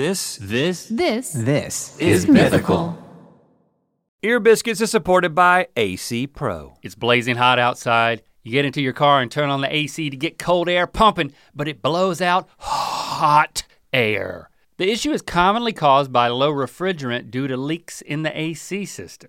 This This This This is mythical. Ear Biscuits is supported by AC Pro. It's blazing hot outside. You get into your car and turn on the AC to get cold air pumping, but it blows out hot air. The issue is commonly caused by low refrigerant due to leaks in the AC system.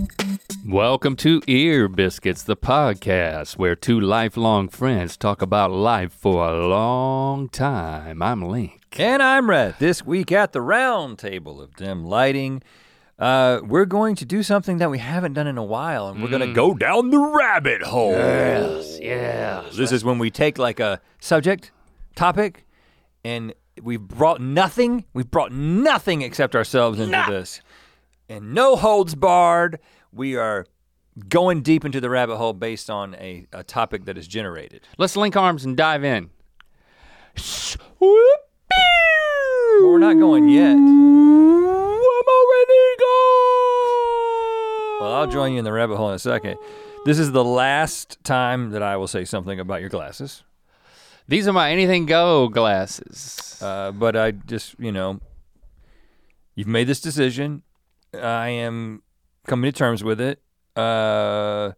Welcome to Ear Biscuits, the podcast where two lifelong friends talk about life for a long time. I'm Link. And I'm Rhett. This week at the round table of dim lighting, uh, we're going to do something that we haven't done in a while, and we're going to go down the rabbit hole. Yes, yes. This is when we take like a subject, topic, and we've brought nothing, we've brought nothing except ourselves into this. And no holds barred. We are going deep into the rabbit hole based on a, a topic that is generated. Let's link arms and dive in. But we're not going yet. Well, I'll join you in the rabbit hole in a second. This is the last time that I will say something about your glasses. These are my anything go glasses. Uh, but I just, you know, you've made this decision. I am coming to terms with it. Uh,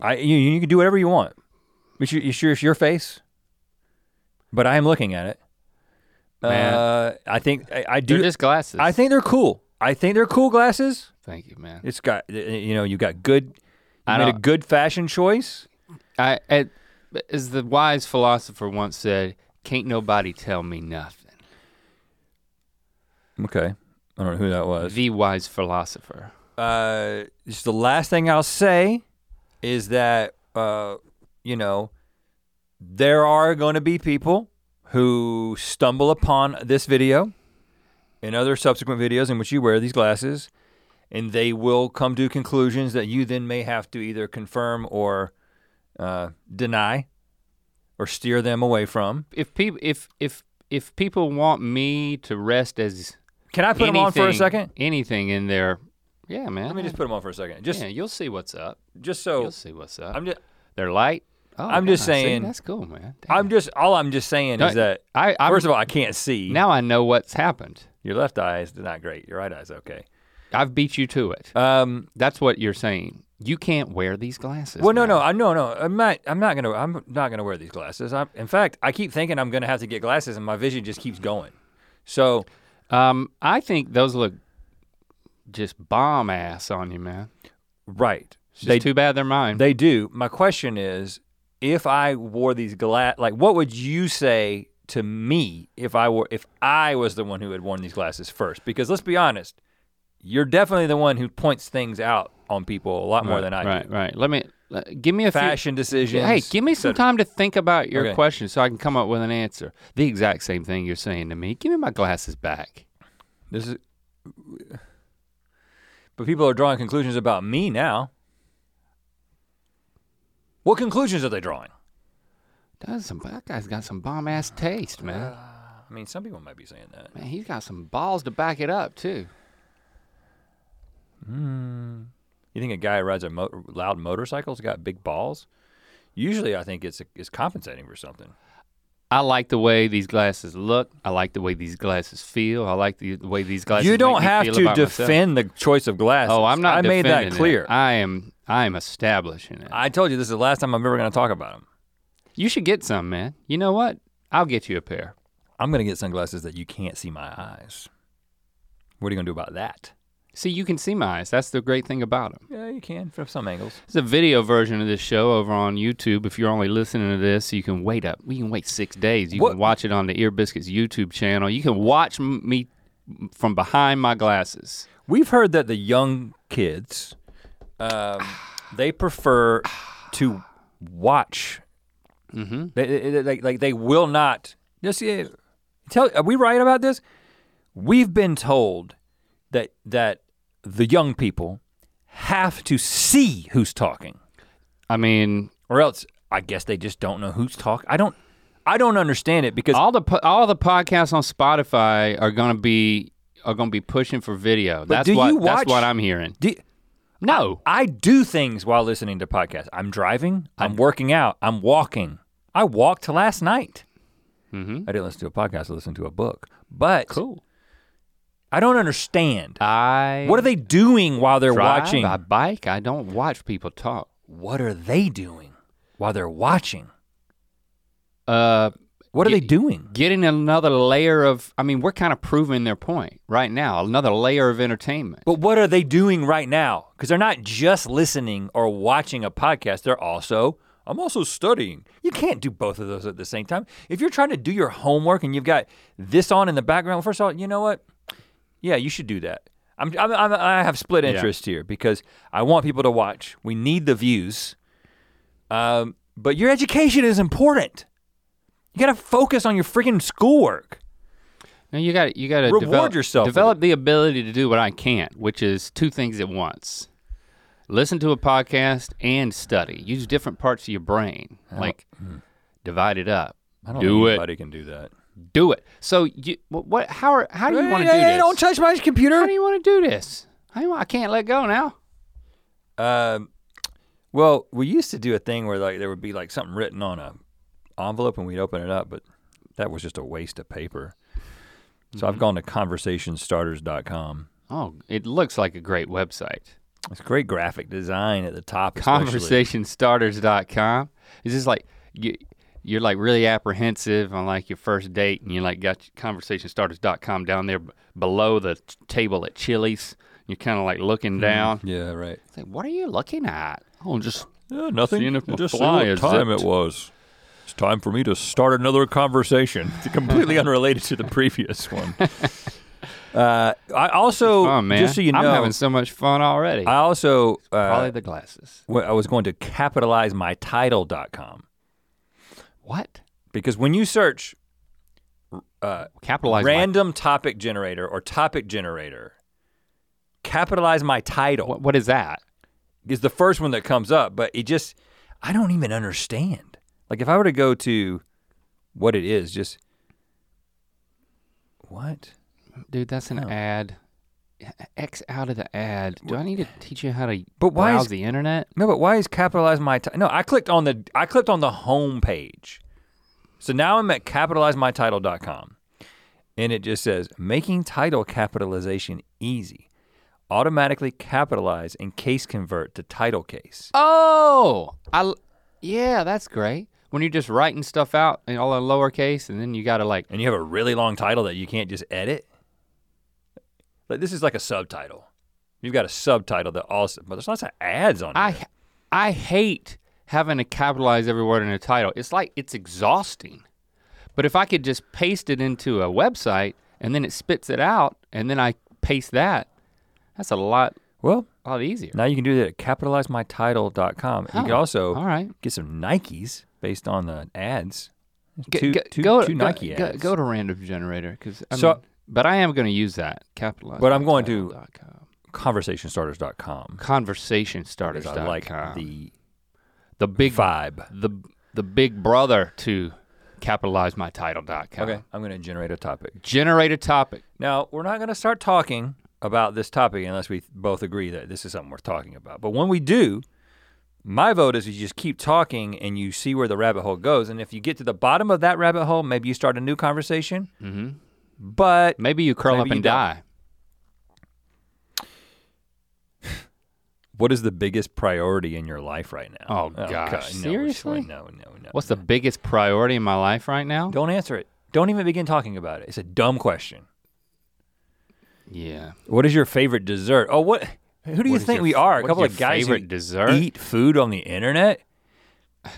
I you, you can do whatever you want. It's your, you sure it's your face, but I am looking at it. Man. Uh, I think I, I They're do. just glasses. I think they're cool. I think they're cool glasses. Thank you, man. It's got you know you got good. You I made a good fashion choice. I, I, as the wise philosopher once said, "Can't nobody tell me nothing." Okay, I don't know who that was. The wise philosopher. uh, just the last thing I'll say is that uh, you know there are going to be people who stumble upon this video and other subsequent videos in which you wear these glasses, and they will come to conclusions that you then may have to either confirm or uh, deny or steer them away from. If people, if if if people want me to rest as Can I put them on for a second? anything in there, yeah, man. Let me just put them on for a second, just yeah, you'll see what's up. just so You'll see what's up. I'm just They're light. Oh, I'm just yeah, see, saying- that's cool, man. I'm just all I'm just saying No, is that I, I'm, First of all, I can't see. now I know what's happened. your left eye is not great. Your right eye is okay. I've beat you to it. Um, That's what you're saying. You can't wear these glasses. well, no, man. no, I no, no. I'm not. I'm not gonna. I'm not gonna wear these glasses. I'm, in fact, I keep thinking I'm gonna have to get glasses, and my vision just keeps going. So, Um, I think those look just bomb ass on you, man. right, It's just they too bad they're mine. they do. My question is, if I wore these glass, like, what would you say to me if I were if I was the one who had worn these glasses first? Because let's be honest, you're definitely the one who points things out on people a lot more right, than I right, do. Right, right. Let me give me a few- Fashion decisions. Hey, give me some time to think about your Okay. question so I can come up with an answer. The exact same thing you're saying to me. Give me my glasses back. This is, but people are drawing conclusions about me now. What conclusions are they drawing? That's some, that guy's got some bomb ass taste, man. Uh, I mean, some people might be saying that. Man, he's got some balls to back it up too. Hmm. You think a guy who rides a mo- loud motorcycle's got big balls? Usually, I think it's it's compensating for something. I like the way these glasses look. I like the way these glasses feel. I like the, the way these glasses. you don't have to about myself. defend the choice of glasses. Oh, I'm not. I made that defending it. clear. I am. I am establishing it. I told you this is the last time I'm ever going to talk about them. you should get some, man. You know what? I'll get you a pair. I'm going to get sunglasses that you can't see my eyes. What are you going to do about that? See, you can see my eyes. That's the great thing about them. Yeah, you can from some angles. There's a video version of this show over on YouTube. If you're only listening to this, you can wait up. We can wait six days. You What- can watch it on the Ear Biscuits YouTube channel. You can watch m- me from behind my glasses. We've heard that the young kids, um, they prefer to watch. Mm-hmm. They, they, they- like, like they will not. Just tell. Are we right about this? We've been told that that the young people have to see who's talking. I mean, Or else I guess they just don't know who's talking. I don't I don't understand it because all the po- all the podcasts on Spotify are gonna be are gonna be pushing for video. That's what you that's what I'm hearing. do- No. I do things while listening to podcasts. I'm driving, I'm working out, I'm walking. I walked last night. Mm-hmm. I didn't listen to a podcast, I listened to a book. But Cool. I don't understand. I What are they doing while they're drive, watching? I bike. I don't watch people talk. What are they doing while they're watching? Uh, What are they doing? getting another layer of. I mean, we're kind of proving their point right now. Another layer of entertainment. But what are they doing right now? Because they're not just listening or watching a podcast, they're also, I'm also studying. You can't do both of those at the same time. If you're trying to do your homework and you've got this on in the background, first of all, you know what? Yeah, you should do that. I'm, I'm, I'm, I have split Yeah. interest here because I want people to watch. We need the views. Um, but your education is important. You gotta focus on your freaking schoolwork. Now you got you got to Reward develop, yourself Develop the ability to do what I can't, which is two things at once: listen to a podcast and study. Use different parts of your brain, like divide it up. I don't Do think it. anybody can do that. Do it. So you what? what how are, how do you want to Hey, do hey, this? Don't touch my computer. how do you want to do this? How do you, want- I can't let go now. Um, well, we used to do a thing where like there would be like something written on a envelope and we'd open it up, but that was just a waste of paper. So I've gone to conversationstarters.com. Oh, it looks like a great website. It's great graphic design at the top. especially. Conversationstarters.com. Is this like you? You're like really apprehensive on like your first date, and you like got conversationstarters.com down there b- below the t- table at Chili's. You're kind of like looking down. Yeah, right. It's like, what are you looking at? Oh, just Yeah, nothing. Seeing if my Just see fly what time zipped. it was. It's time for me to start another conversation. It's completely unrelated to the previous one. Uh, I also, fun, just so you know, I'm having so much fun already. I also Probably uh, the glasses. I was going to capitalize my title.com What? because when you search uh, Capitalize. my- random topic generator or topic generator, capitalize my title what, what is that? is the first one that comes up, but it just, I don't even understand. Like if I were to go to what it is, just, what? Dude, that's an Oh. ad. X out of the ad. Do I need to teach you how to But why browse is- the internet? No, but why is capitalize my title? No, I clicked on the I clicked on the home page. So now I'm at capitalizemytitle.com. And it just says making title capitalization easy. Automatically capitalize and case convert to title case. Oh, I yeah, that's great. When you're just writing stuff out in all in lowercase, and then you gotta like, And you have a really long title that you can't just edit. Like this is like a subtitle. You've got a subtitle that also but there's lots of ads on I it. I hate having to capitalize every word in a title. It's like it's exhausting. But if I could just paste it into a website and then it spits it out, and then I paste that, that's a lot Well, a lot easier. now you can do that at capitalizemytitle.com. You can Oh, also All right. get some Nikes based on the ads. Two, g- two- go, two go- Nike go, ads. Go to random generator because So- but I am going to use that capitalize. But I'm going to- to conversationstarters.com. conversation Because starters. I like the the big vibe. the the big brother to capitalize my title.com. Okay, I'm going to generate a topic. Generate a topic. Now, we're not going to start talking about this topic unless we both agree that this is something worth talking about. But when we do, my vote is you just keep talking and you see where the rabbit hole goes. And if you get to the bottom of that rabbit hole, maybe you start a new conversation. hmm But Maybe you curl Maybe up and die. what is the biggest priority in your life right now? Oh, God, gosh, no, seriously? No, no, no. What's the biggest priority in my life right now? Don't answer it. Don't even begin talking about it. It's a dumb question. Yeah. What is your favorite dessert? Oh, what? Who do you What think your we are? A couple of guys favorite who dessert? eat food on the internet.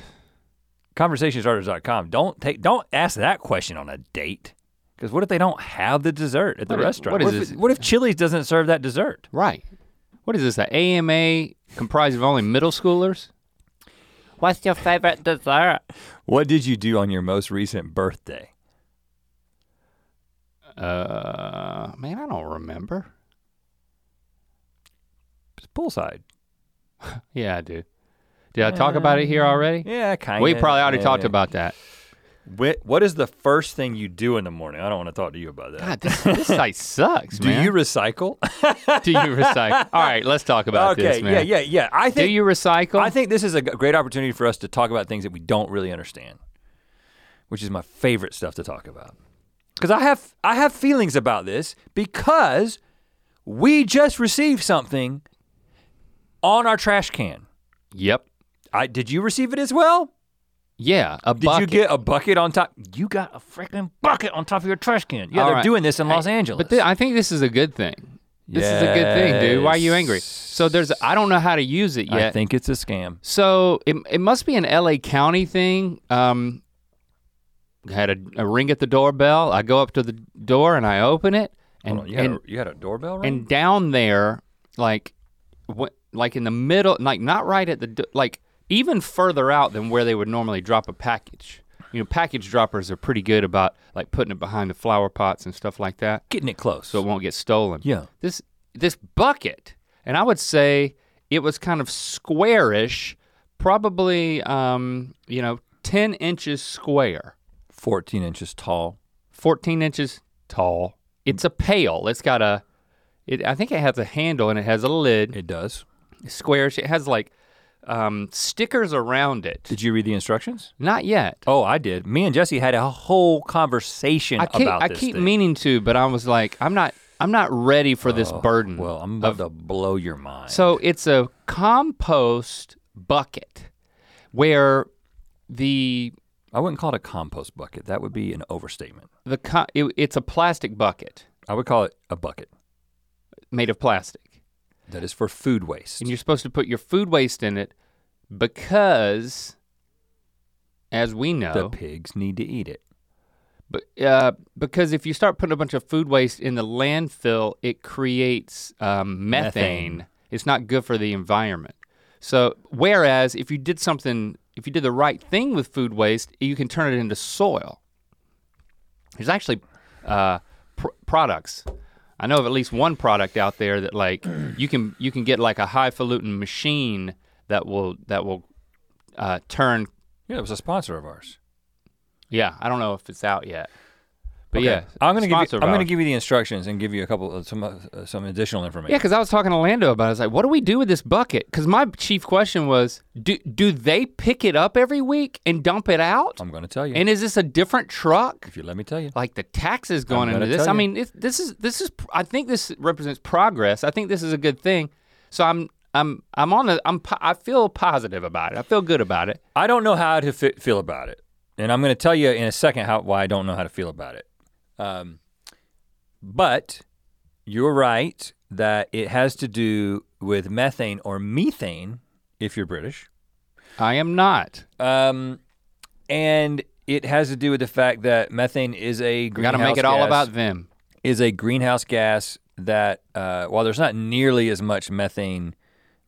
Conversationstarters.com. Don't take. Don't ask that question on a date. Because what if they don't have the dessert at the What is- restaurant? what is if, this? it- what if Chili's doesn't serve that dessert? Right. What is this? An AMA comprised of only middle schoolers? What's your favorite dessert? What did you do on your most recent birthday? Uh, man, I don't remember. poolside. Yeah, I do. Did I talk about it here already? Yeah, kind of. We probably already talked about that. What, what is the first thing you do in the morning? I don't want to talk to you about that. God, this, this site sucks, man. do you recycle? do you recycle? All right, let's talk about okay, this, man. yeah, yeah, yeah. I think. Do you recycle? I think this is a great opportunity for us to talk about things that we don't really understand, which is my favorite stuff to talk about. Because I have I have feelings about this because we just received something on our trash can. Yep. I did you receive it as well? Yeah, a Did bucket. you get a bucket on top? You got a freaking bucket on top of your trash can. Yeah, All they're right. doing this in Los Angeles. But thi- I think this is a good thing. This is a good thing, dude. Why are you angry? So there's I don't know how to use it yet. I think it's a scam. So it, it must be an LA County thing. Um, had a, a ring at the doorbell. I go up to the door and I open it, and Hold on, you, had and, a, you had a doorbell ring? and down there, like, what, like in the middle, like not right at the, like even further out than where they would normally drop a package. You know, package droppers are pretty good about like putting it behind the flower pots and stuff like that, Getting it close. so it won't get stolen yeah. this this bucket, and I would say it was kind of squarish, probably um, you know ten inches square, 14 inches tall. fourteen inches tall. It's a pail. It's got a, it, I think it has a handle and it has a lid. It does. It's squarish. It has like um, stickers around it. Did you read the instructions? Not yet. Oh, I did. Me and Jesse had a whole conversation I keep about I this keep thing. meaning to, but I was like, I'm not I'm not ready for this Oh, burden. Well, I'm about to blow your mind. So it's a compost bucket where the I wouldn't call it a compost bucket. That would be an overstatement. the co- it, it's a plastic bucket I would call it a bucket. made of plastic, That is for food waste. and you're supposed to put your food waste in it because, as we know, the pigs need to eat it. but uh, because if you start putting a bunch of food waste in the landfill, it creates um, methane. Methane. It's not good for the environment. So whereas if you did something, if you did the right thing with food waste, you can turn it into soil. There's actually uh, pr- products. I know of at least one product out there that like you can you can get like a highfalutin machine that will that will uh, turn. Yeah, it was a sponsor of ours. Yeah, I don't know if it's out yet, but Okay. yeah, I'm gonna give you. I'm gonna give you the instructions and give you a couple of some uh, some additional information. Yeah, because I was talking to Lando about it. I was like, what do we do with this bucket? Because my chief question was, do, do they pick it up every week and dump it out? I'm gonna tell you. And is this a different truck? if you let me tell you. Like the taxes going gonna into this? I mean, this is this is. I think this represents progress. I think this is a good thing. So I'm I'm I'm on a I'm I feel positive about it. I feel good about it. I don't know how to fi- feel about it, and I'm going to tell you in a second how why I don't know how to feel about it. Um, but you're right that it has to do with methane or methane, if you're British, I am not. um, and it has to do with the fact that methane is a greenhouse got to make it all gas- about them. is a greenhouse gas that uh, while there's not nearly as much methane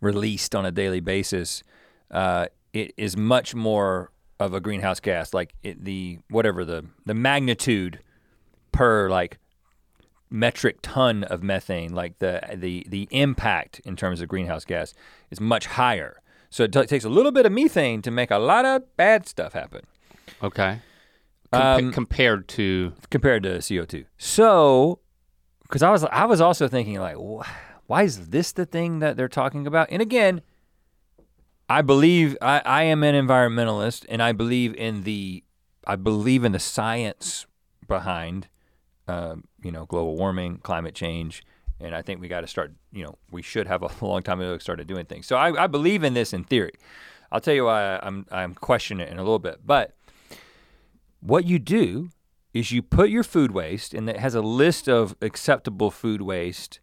released on a daily basis, uh, it is much more of a greenhouse gas. Like it, the whatever the the magnitude per like metric ton of methane, like the the the impact in terms of greenhouse gas is much higher. So it t- takes a little bit of methane to make a lot of bad stuff happen. Okay. Compa- Um, compared to compared to CO2. So, because I was I was also thinking like, wh- why is this the thing that they're talking about? And again, I believe I, I am an environmentalist, and I believe in the I believe in the science behind, um, you know, global warming, climate change, and I think we got to start. You know, we should have a long time ago started doing things. So I, I believe in this in theory. I'll tell you why I'm I'm questioning it in a little bit, but what you do is you put your food waste, and it has a list of acceptable food waste.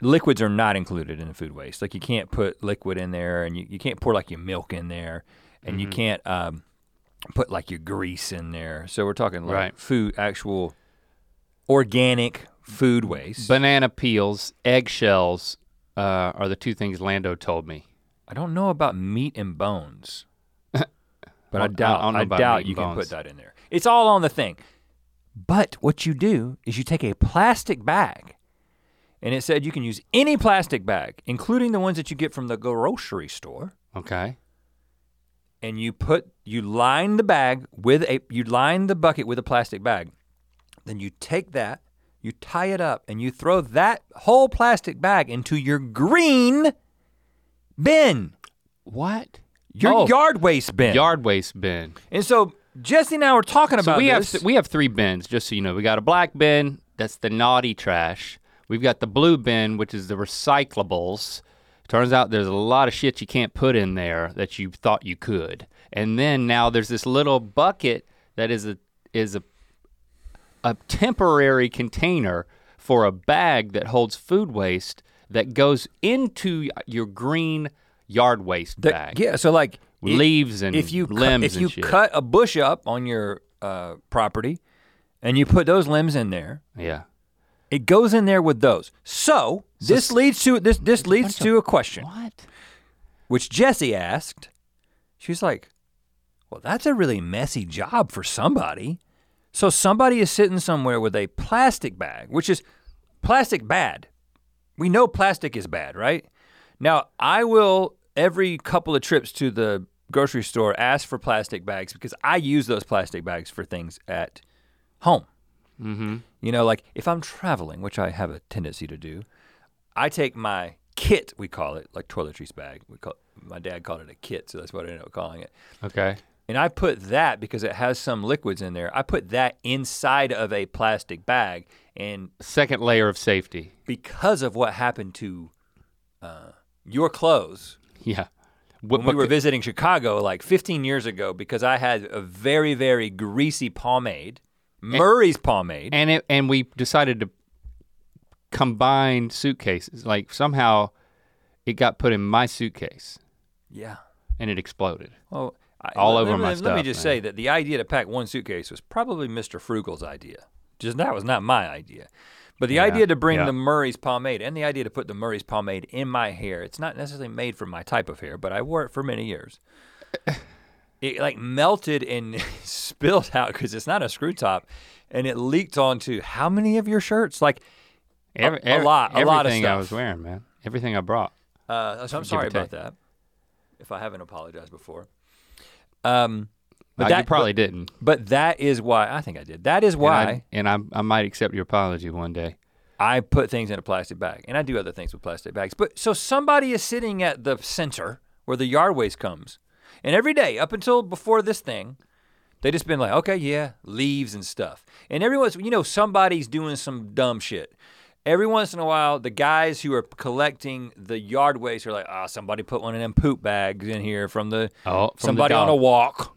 Liquids are not included in the food waste. Like you can't put liquid in there, and you, you can't pour like your milk in there, and you Mhm. can't um, put like your grease in there. So we're talking like Right. food, actual organic food waste. banana peels, eggshells uh, are the two things Lando told me. I don't know about meat and bones, but I, I doubt I about doubt you can put that in there. It's all on the thing. But what you do is you take a plastic bag and it said you can use any plastic bag, including the ones that you get from the grocery store. Okay. and you put you line the bag with a you line the bucket with a plastic bag. Then you take that, you tie it up, and you throw that whole plastic bag into your green bin, What? your Oh, yard waste bin. Yard waste bin. And so Jesse and I were talking So about we have this. th- we have three bins, just so you know. We got a black bin, that's the naughty trash. We've got the blue bin, which is the recyclables. Turns out there's a lot of shit you can't put in there that you thought you could. And then now there's this little bucket that is a is a a temporary container for a bag that holds food waste that goes into your green yard waste that- bag. yeah, so like Leaves and if you limbs if and you shit. cut a bush up on your uh, property, and you put those limbs in there, Yeah. it goes in there with those. So, this leads to this this leads to a question. What? which Jesse asked. She's like, Well, that's a really messy job for somebody. So somebody is sitting somewhere with a plastic bag, which is plastic bad. We know plastic is bad, right? Now, I will every couple of trips to the grocery store ask for plastic bags because I use those plastic bags for things at home. Mm-hmm. You know, like if I'm traveling, which I have a tendency to do, I take my kit, we call it, like toiletries bag. We call my dad called it a kit, so that's what I ended up calling it. Okay. And I put that because it has some liquids in there. I put that inside of a plastic bag, and Second layer of safety. because of what happened to uh, your clothes Yeah. when we were visiting Chicago like 15 years ago, because I had a very very greasy pomade, Murray's pomade. and it and we decided to combine suitcases. Like somehow it got put in my suitcase yeah. and it exploded. Well, All over let, my let, Let me just man. say that the idea to pack one suitcase was probably Mr. Frugal's idea. Just that was not my idea. But the Yeah, idea to bring yeah. the Murray's pomade and the idea to put the Murray's pomade in my hair, it's not necessarily made for my type of hair, but I wore it for many years. it like melted and spilled out because it's not a screw top, and it leaked onto how many of your shirts? Like, Every, a lot- a lot of everything I was wearing, man. Everything I brought. uh, so I'm sorry about that. If I haven't apologized before. Um, but Uh, that you probably didn't. But that is why I think I did. That is why And, I, and I, I might accept your apology one day. I put things in a plastic bag, and I do other things with plastic bags. But so somebody is sitting at the center where the yard waste comes, and every day up until before this thing, they just been like, okay, yeah, leaves and stuff. And everyone's, you know, somebody's doing some dumb shit. Every once in a while, the guys who are collecting the yard waste are like, ah, somebody put one of them poop bags in here from the Oh, from the somebody on a walk.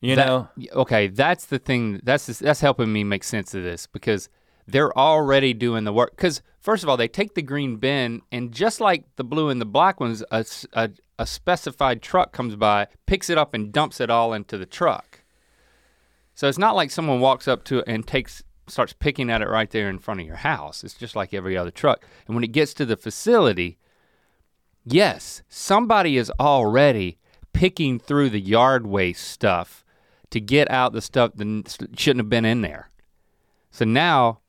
You That- know, okay, that's the thing. That's the, that's helping me make sense of this because they're already doing the work. Because first of all, they take the green bin and just like the blue and the black ones, a a specified truck comes by, picks it up, and dumps it all into the truck. So it's not like someone walks up to it and takes starts picking at it right there in front of your house. It's just like every other truck. And when it gets to the facility, yes, somebody is already picking through the yard waste stuff to get out the stuff that shouldn't have been in there. So now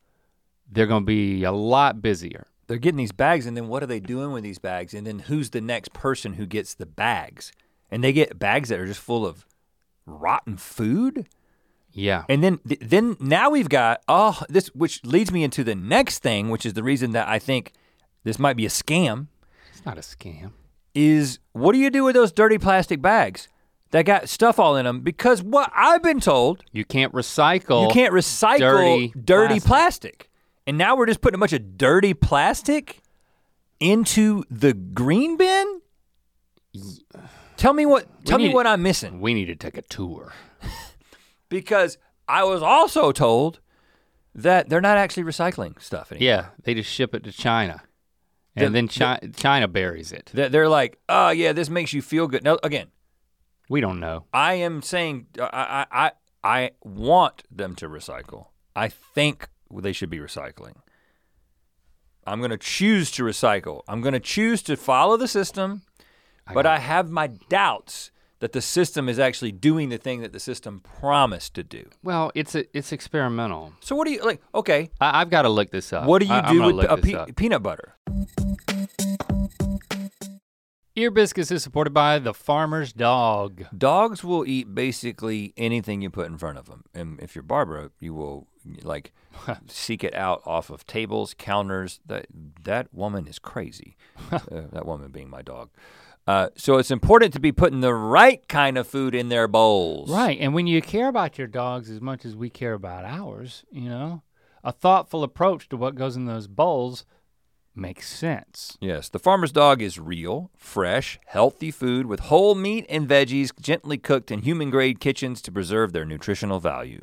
they're going to be a lot busier. they're getting these bags and then what are they doing with these bags and then who's the next person who gets the bags and they get bags that are just full of rotten food Yeah. and then th- then now we've got oh this which leads me into the next thing which is the reason that i think this might be a scam It's not a scam. is what do you do with those dirty plastic bags that got stuff all in them because what i've been told You can't recycle. you can't recycle dirty dirty, plastic. plastic. And now we're just putting a bunch of dirty plastic into the green bin? Tell me what tell me what I'm missing. We need to take a tour. Because I was also told that they're not actually recycling stuff anymore. Yeah, they just ship it to China. And The- then China, China buries it. That they're like, oh yeah, this makes you feel good. Now again, We don't know. I am saying uh, I I I, I want them to recycle. I think they should be recycling. I'm going to choose to recycle. I'm going to choose to follow the system, but I have my doubts that the system is actually doing the thing that the system promised to do. Well, it's a, it's experimental. So what do you like? Okay, I, I've got to look this up. what do you I- do with a pe- peanut butter? Ear Biscuits is supported by the Farmer's Dog. Dogs will eat basically anything you put in front of them, and if you're Barbara, you will like seek it out off of tables, counters. That that woman is crazy. uh, that woman being my dog. Uh, so it's important to be putting the right kind of food in their bowls. Right, and when you care about your dogs as much as we care about ours, you know, a thoughtful approach to what goes in those bowls makes sense. Yes, the farmer's dog is real, fresh, healthy food with whole meat and veggies gently cooked in human grade kitchens to preserve their nutritional value.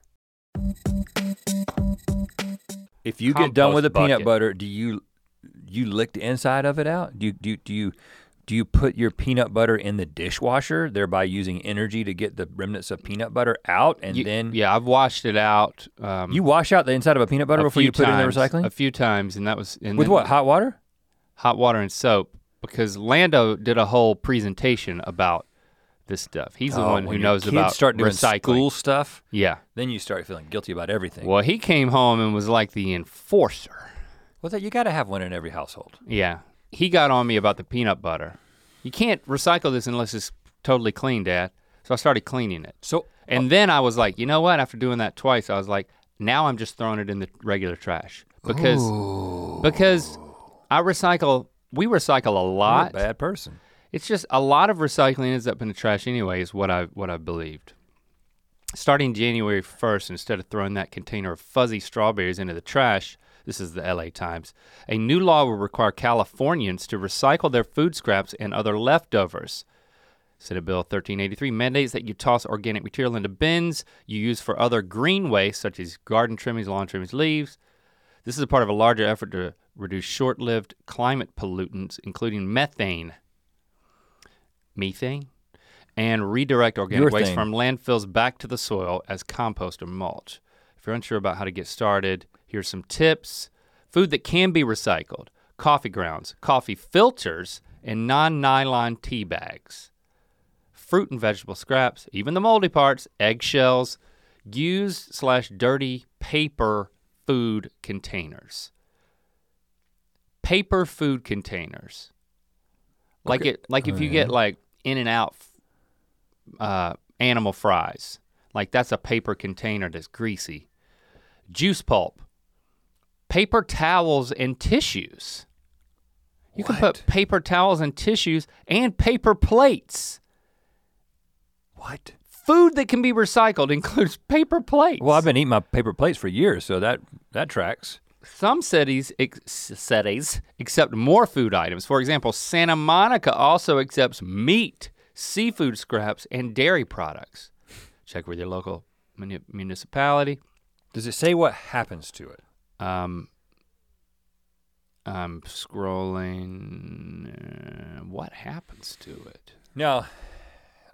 If you get done with a Compost peanut butter, do you you lick the inside of it out? Do you do you, do you do you put your peanut butter in the dishwasher, thereby using energy to get the remnants of peanut butter out, and You- then yeah, I've washed it out. Um, you wash out the inside of a peanut butter a before you put times, it in the recycling? A few times, and that was and with what? Hot water? hot water and soap because Lando did a whole presentation about this stuff. He's the Oh, one who knows about start doing recycling. school stuff. Yeah. Then you start feeling guilty about everything. Well, he came home and was like the enforcer. Well, that you got to have one in every household. Yeah. He got on me about the peanut butter. You can't recycle this unless it's totally clean, Dad. So I started cleaning it. So And uh, then I was like, you know what? After doing that twice, I was like, now I'm just throwing it in the regular trash because because I recycle. We recycle a lot. bad person. It's just a lot of recycling ends up in the trash anyway. Is what I what I believed. Starting January 1st, instead of throwing that container of fuzzy strawberries into the trash, this is the LA Times, a new law will require Californians to recycle their food scraps and other leftovers. Senate Bill 1383 mandates that you toss organic material into bins you use for other green waste, such as garden trimmings, lawn trimmings, leaves. This is a part of a larger effort to reduce short lived climate pollutants, including methane, methane, and redirect organic Your waste thing. from landfills back to the soil as compost or mulch. If you're unsure about how to get started, here's some tips food that can be recycled coffee grounds, coffee filters, and non nylon tea bags. Fruit and vegetable scraps, even the moldy parts, eggshells, used slash dirty paper food containers. Paper food containers. Like Okay. it like if you get like in and out uh, animal fries. Like that's a paper container that's greasy. Juice pulp. Paper towels and tissues. You can put paper towels and tissues and paper plates. What? Food that can be recycled includes paper plates. Well, I've been eating my paper plates for years, so that that tracks. Some cities, ex- cities accept more food items. For example, Santa Monica also accepts meat, seafood scraps, and dairy products. Check with your local muni- municipality. Does it say what happens to it? Um, I'm scrolling. uh, what happens to it? Now,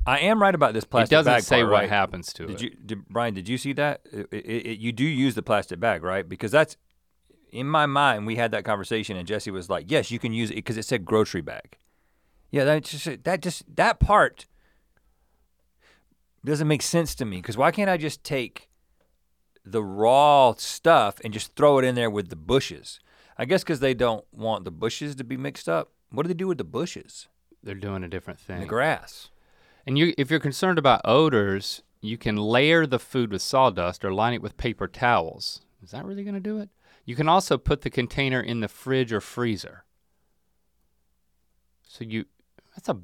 I am right about this plastic bag. It doesn't bag say part, what right? happens to Did it. you, did, Brian? Did you see that? It, it, it- you do use the plastic bag, right? Because that's in my mind. We had that conversation, and Jesse was like, "Yes, you can use it because it said grocery bag." Yeah, that just that just that part doesn't make sense to me. Because why can't I just take the raw stuff and just throw it in there with the bushes? I guess because they don't want the bushes to be mixed up. What do they do with the bushes? They're doing a different And the thing. grass. And you, if you're concerned about odors, you can layer the food with sawdust or line it with paper towels. Is that really going to do it? You can also put the container in the fridge or freezer. So you, that's a,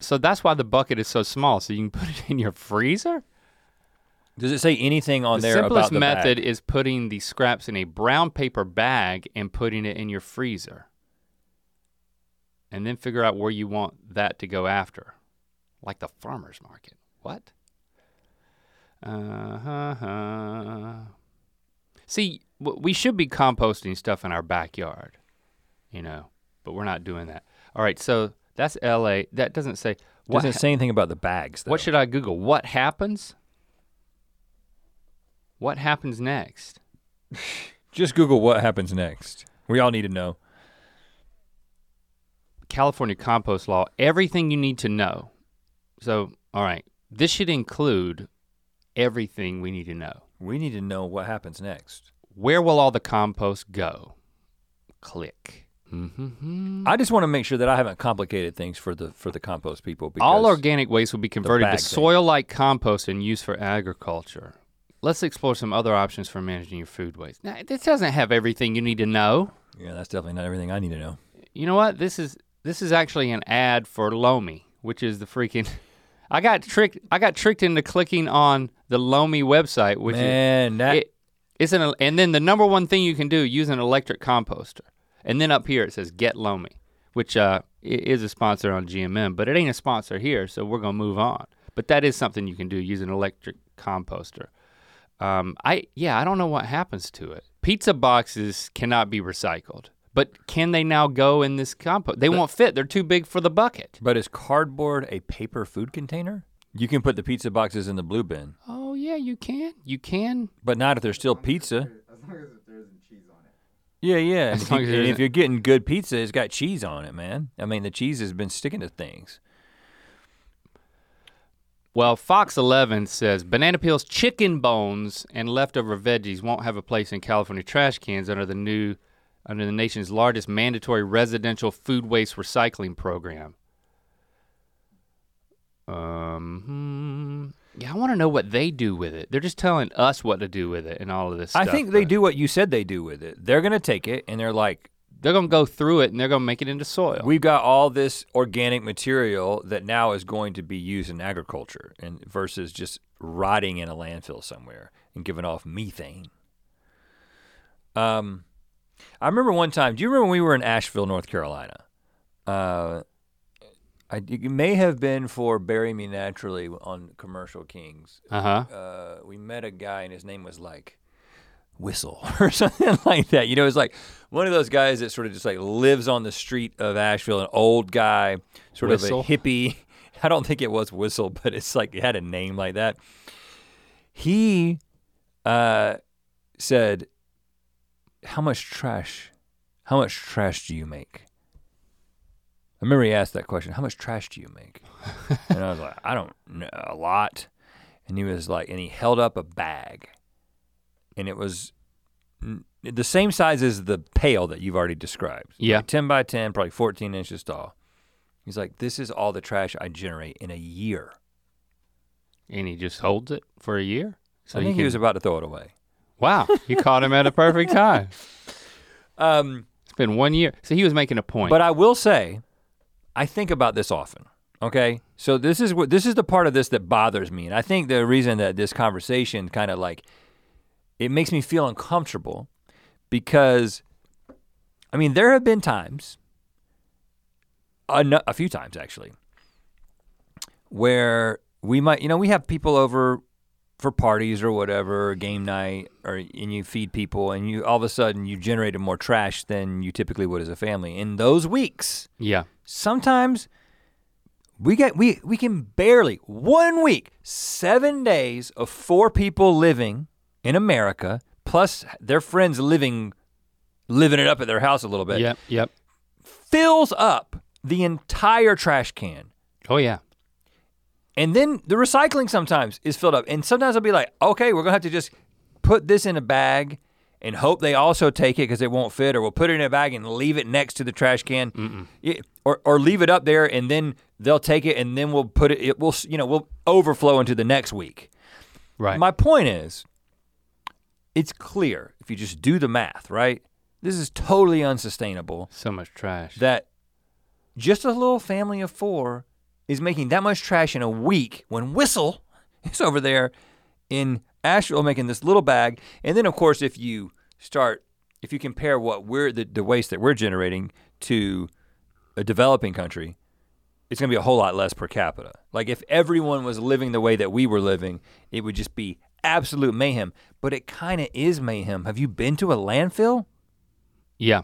so that's why the bucket is so small. So you can put it in your freezer. Does it say anything on the there simplest about the simplest method bag? is putting the scraps in a brown paper bag and putting it in your freezer. And then figure out where you want that to go after. like the farmer's market. What? Uh-huh. See, we should be composting stuff in our backyard, you know, but we're not doing that. All right, so that's LA. That doesn't say what Doesn't ha- say anything about the bags though. what should I Google? What happens? What happens next? Just Google what happens next. We all need to know. California compost law, everything you need to know. So, all right, this should include everything we need to know. We need to know what happens next. Where will all the compost go? Click. Mm-hmm. I just want to make sure that I haven't complicated things for the for the compost people. Because All organic waste will be converted to soil-like compost and used for agriculture. Let's explore some other options for managing your food waste. Now, this doesn't have everything you need to know. yeah, that's definitely not everything I need to know. You know what? This is this is actually an ad for Lomi, which is the freaking. I got tricked. I got tricked into clicking on the Lomi website, which Man, is that it, it's an and then the number one thing you can do use an electric composter, and then up here it says Get Lomi, which uh, is a sponsor on GMM, but it ain't a sponsor here, so we're gonna move on. But that is something you can do use an electric composter. Um, I yeah, I don't know what happens to it. Pizza boxes cannot be recycled, but can they now go in this compost? They won't fit. They're too big for the bucket. But is cardboard a paper food container? You can put the pizza boxes in the blue bin, Oh yeah, you can. You can. but not if there's still pizza. As long as there isn't cheese on it. Yeah, yeah. And As if, long you, as there and if isn't- you're getting good pizza, it's got cheese on it, man. I mean, the cheese has been sticking to things. Well, Fox 11 says banana peels, chicken bones, and leftover veggies won't have a place in California trash cans under the new, under the nation's largest mandatory residential food waste recycling program. Um, hmm, yeah, I want to know what they do with it. They're just telling us what to do with it and all of this I stuff. think they but do what you said they do with it. They're gonna take it and they're like, They're gonna go through it and they're gonna make it into soil. we've got all this organic material that now is going to be used in agriculture, and versus just rotting in a landfill somewhere and giving off methane. Um, I remember one time. Do you remember when we were in Asheville, North Carolina? Uh, I, it may have been for "Bury Me Naturally" on Commercial Kings. Uh huh. uh, we met a guy and his name was like Whistle or something like that. You know, it's like one of those guys that sort of just like lives on the street of Asheville, an old guy, sort Whistle? of a hippie. I don't think it was Whistle, but it's like it had a name like that. He uh, said, "How much trash? How much trash do you make?" I remember he asked that question. How much trash do you make? and I was like, I don't know, a lot. And he was like, and he held up a bag, and it was n- the same size as the pail that you've already described. Yeah. Like 10 by 10, probably 14 inches tall. He's like, this is all the trash I generate in a year. And he just holds it for a year. So I think he was about to throw it away. Wow, you caught him at a perfect time. Um, It's been one year. So he was making a point. But I will say, I think about this often. Okay, so this is what this is the part of this that bothers me, and I think the reason that this conversation kind of like it makes me feel uncomfortable because, I mean, there have been times, a, a few times actually, where we might, you know, we have people over for parties or whatever, or game night, or and you feed people, and you all of a sudden you generated more trash than you typically would as a family. In those weeks, yeah. sometimes we get we we can barely one week, seven days of four people living in America, plus their friends living living it up at their house a little bit, Yep. Yep. fills up the entire trash can. Oh yeah. And then the recycling sometimes is filled up. And sometimes I'll be like, okay, we're gonna have to just put this in a bag and hope they also take it because it won't fit, or we'll put it in a bag and leave it next to the trash can. Yeah, or, or leave it up there and then they'll take it and then we'll put it, it will, you know, we'll overflow into the next week. Right. My point is, it's clear if you just do the math, right? This is totally unsustainable so much trash. that just a little family of four is making that much trash in a week when Whistle is over there in Asheville making this little bag. And then, of course, if you start, if you compare what we're, the, the waste that we're generating to a developing country, it's gonna be a whole lot less per capita. Like if everyone was living the way that we were living, it would just be absolute mayhem. But it kind of is mayhem. Have you been to a landfill? Yeah,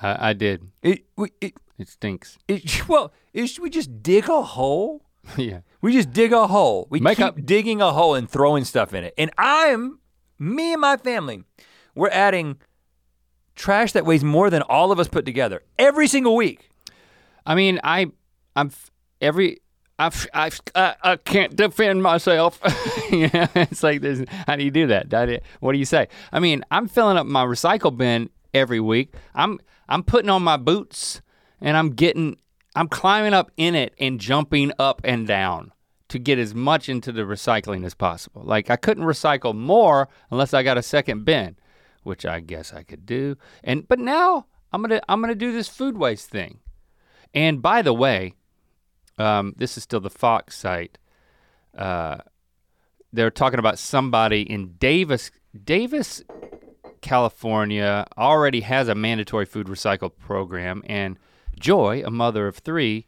I, I did. It, we- it, It stinks. it, well, is we just dig a hole? yeah. We just dig a hole. We Make keep up- digging a hole and throwing stuff in it. And I'm, me and my family, we're adding trash that weighs more than all of us put together every single week. I mean, I, I'm f- every. I've, I've, I, I can't defend myself. yeah, it's like this. How do you do that? What do you say? I mean, I'm filling up my recycle bin every week. I'm I'm putting on my boots and I'm getting I'm climbing up in it and jumping up and down to get as much into the recycling as possible. Like I couldn't recycle more unless I got a second bin, which I guess I could do. And but now I'm gonna I'm gonna do this food waste thing. And by the way, um, this is still the Fox site. Uh, they're talking about somebody in Davis, Davis, California, already has a mandatory food recycle program, and Joy, a mother of three,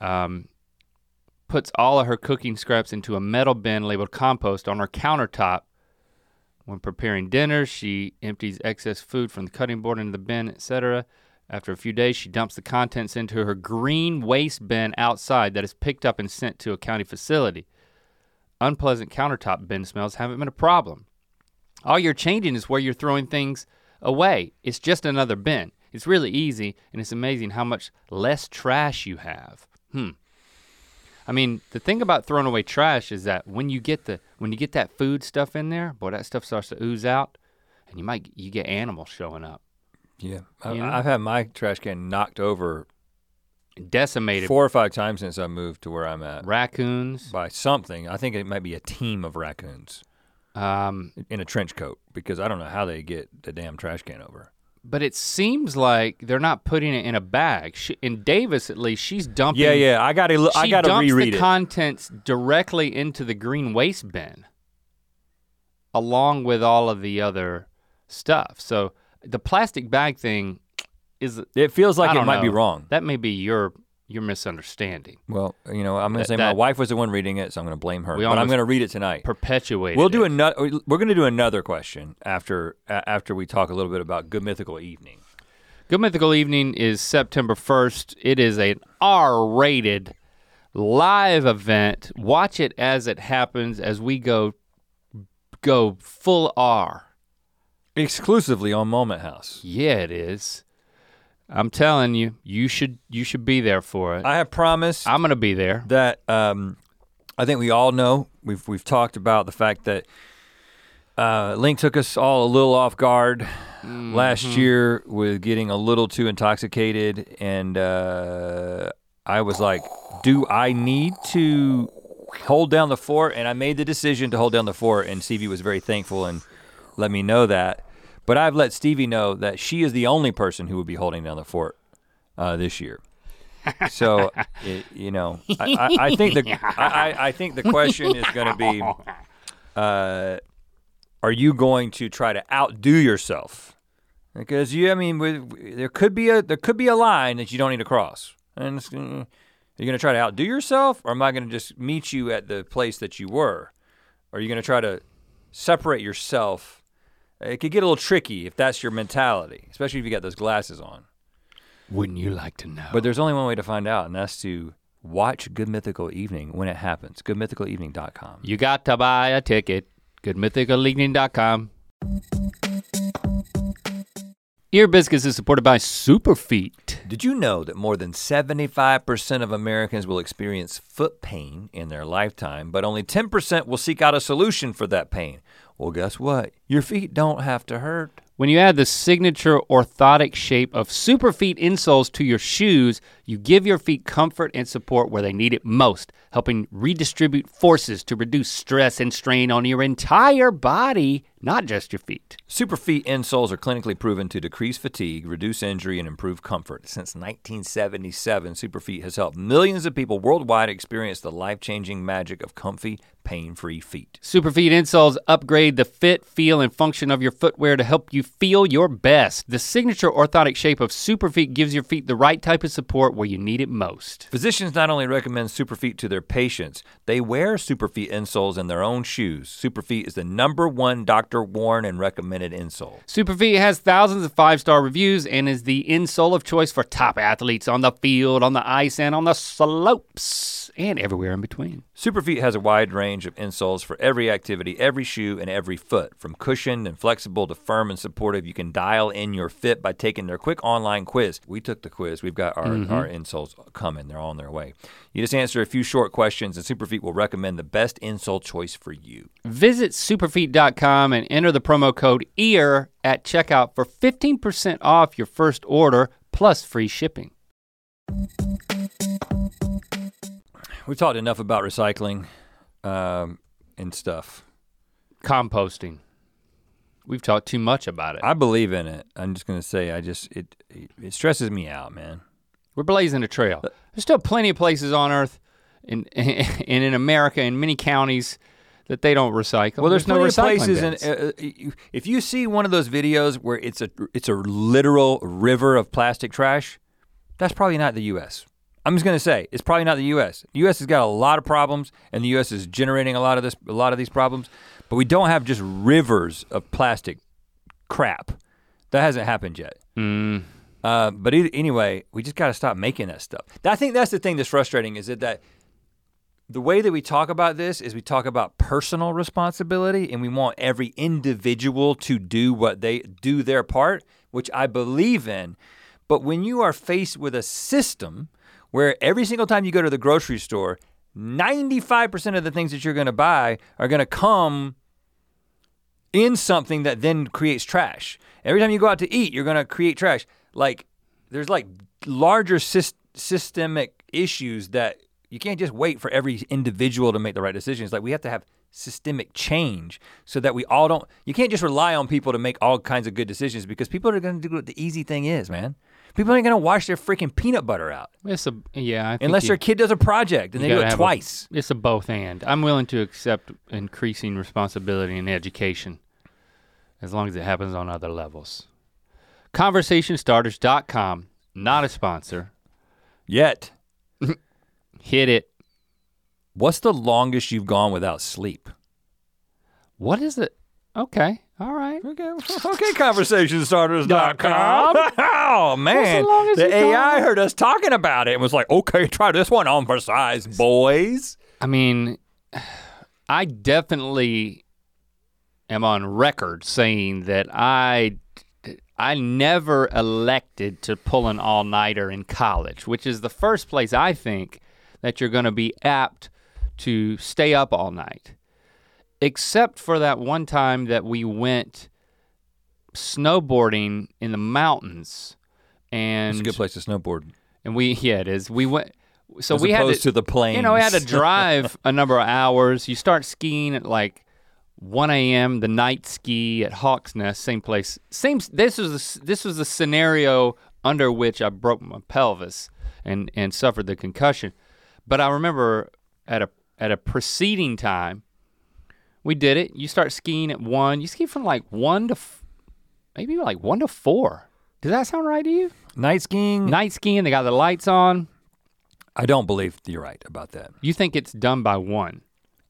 um, puts all of her cooking scraps into a metal bin labeled compost on her countertop. When preparing dinner, she empties excess food from the cutting board into the bin, etc. After a few days, she dumps the contents into her green waste bin outside that is picked up and sent to a county facility. Unpleasant countertop bin smells haven't been a problem. All you're changing is where you're throwing things away. It's just another bin. It's really easy, and it's amazing how much less trash you have. Hmm. I mean, the thing about throwing away trash is that when you get the when you get that food stuff in there, boy, that stuff starts to ooze out, and you might you get animals showing up, Yeah, I, You know? I've had my trash can knocked over decimated four or five times since I moved to where I'm at raccoons. by something. I think it might be a team of raccoons Um, in a trench coat because I don't know how they get the damn trash can over. But it seems like they're not putting it in a bag. She, in Davis, at least, she's dumping. Yeah, yeah, I gotta, I gotta dumps reread the it. contents directly into the green waste bin, along with all of the other stuff. So the plastic bag thing is it feels like it might be wrong. that may be your your misunderstanding, Well, you know, I'm gonna That- say my wife was the one reading it, so I'm gonna blame her. But I'm gonna read it tonight. Perpetuate. We'll do another. We're gonna do another question after a- after we talk a little bit about Good Mythical Evening. Good Mythical Evening is September 1st. It is an R-rated live event. Watch it as it happens as we go go full R. Exclusively on Moment House. Yeah, it is. I'm telling you, you should you should be there for it. I have promised I'm gonna be there. that um, I think we all know. We've we've talked about the fact that uh, Link took us all a little off guard last year with getting a little too intoxicated, and uh, I was like, "Do I need to hold down the fort?" And I made the decision to hold down the fort, and Stevie was very thankful and let me know that. But I've let Stevie know that she is the only person who will be holding down the fort uh, this year. So, it, you know, I, I, I think the I, I- think the question is going to be, uh, are you going to try to outdo yourself? Because you, I mean, with, there could be a there could be a line that you don't need to cross. And it's, gonna- are you going to try to outdo yourself, or am I going to just meet you at the place that you were? Are you going to try to separate yourself? It could get a little tricky if that's your mentality, especially if you got those glasses on. Wouldn't you like to know? But there's only one way to find out, and that's to watch Good Mythical Evening when it happens. GoodMythicalEvening.com. you got to buy a ticket. GoodMythicalEvening.com. Ear Biscuits is supported by Superfeet. Did you know that more than 75% of Americans will experience foot pain in their lifetime, but only 10% will seek out a solution for that pain? Well, guess what? Your feet don't have to hurt. When you add the signature orthotic shape of Superfeet insoles to your shoes, you give your feet comfort and support where they need it most, helping redistribute forces to reduce stress and strain on your entire body, not just your feet. Superfeet insoles are clinically proven to decrease fatigue, reduce injury, and improve comfort. Since 1977, Superfeet has helped millions of people worldwide experience the life-changing magic of comfy, pain-free feet. Superfeet insoles upgrade the fit, feel, and function of your footwear to help you feel your best. The signature orthotic shape of Superfeet gives your feet the right type of support where you need it most. Physicians not only recommend Superfeet to their patients, they wear Superfeet insoles in their own shoes. Superfeet is the number one doctor worn and recommended insole. Superfeet has thousands of five-star reviews and is the insole of choice for top athletes on the field, on the ice, and on the slopes, and everywhere in between. Superfeet has a wide range of insoles for every activity, every shoe, and every foot. From cushioned and flexible to firm and supportive, you can dial in your fit by taking their quick online quiz. We took the quiz. We've got our, mm-hmm. our insoles coming. They're on their way. You just answer a few short questions, and Superfeet will recommend the best insole choice for you. Visit superfeet.com and enter the promo code EAR at checkout for 15% off your first order plus free shipping. We've talked enough about recycling um, and stuff. Composting. We've talked too much about it. I believe in it. I'm just gonna say, I just it it, it stresses me out, man. We're blazing a trail. There's still plenty of places on Earth and, and in America in many counties that they don't recycle. Well, there's, no recycling places, and uh, uh, if you see one of those videos where it's a it's a literal river of plastic trash, that's probably not the U.S. I'm just gonna say it's probably not the U.S. The U.S. has got a lot of problems, and the U.S. is generating a lot of this a lot of these problems, but we don't have just rivers of plastic crap. That hasn't happened yet. Mm, Uh, but anyway, we just got to stop making that stuff. I think that's the thing that's frustrating is that, that the way that we talk about this is we talk about personal responsibility and we want every individual to do what they do their part, which I believe in. But when you are faced with a system where every single time you go to the grocery store, 95% of the things that you're going to buy are going to come in something that then creates trash. Every time you go out to eat, you're going to create trash. Like there's like larger sys- systemic issues that you can't just wait for every individual to make the right decisions. Like we have to have systemic change so that we all don't you can't just rely on people to make all kinds of good decisions because people are going to do what the easy thing is, man. People ain't going to wash their freaking peanut butter out it's a yeah. I think unless you- their kid does a project and they do it have a- twice. it's a both and. I'm willing to accept increasing responsibility in education as long as it happens on other levels. Conversationstarters.com, not a sponsor. Yet, Hit it. what's the longest you've gone without sleep? What is it? Okay. All right. Okay, okay, conversationstarters.com. oh man, the AI gone? heard us talking about it and was like, okay, try this one on for size, boys. I mean, I definitely am on record saying that I I never elected to pull an all-nighter in college, which is the first place I think that you're going to be apt to stay up all night. Except for that one time that we went snowboarding in the mountains and It's a good place to snowboard. and we yeah it is. We went so As we had to, to the plane you know, we had to drive a number of hours. You start skiing at like 1 a.m. The night ski at Hawks Nest, same place. Same. This was the, this was the scenario under which I broke my pelvis and and suffered the concussion. But I remember at a at a preceding time, we did it. You start skiing at one. You ski from like one to f- maybe like one to four. Does that sound right to you? Night skiing. Night skiing. They got the lights on. I don't believe you're right about that. You think it's done by one?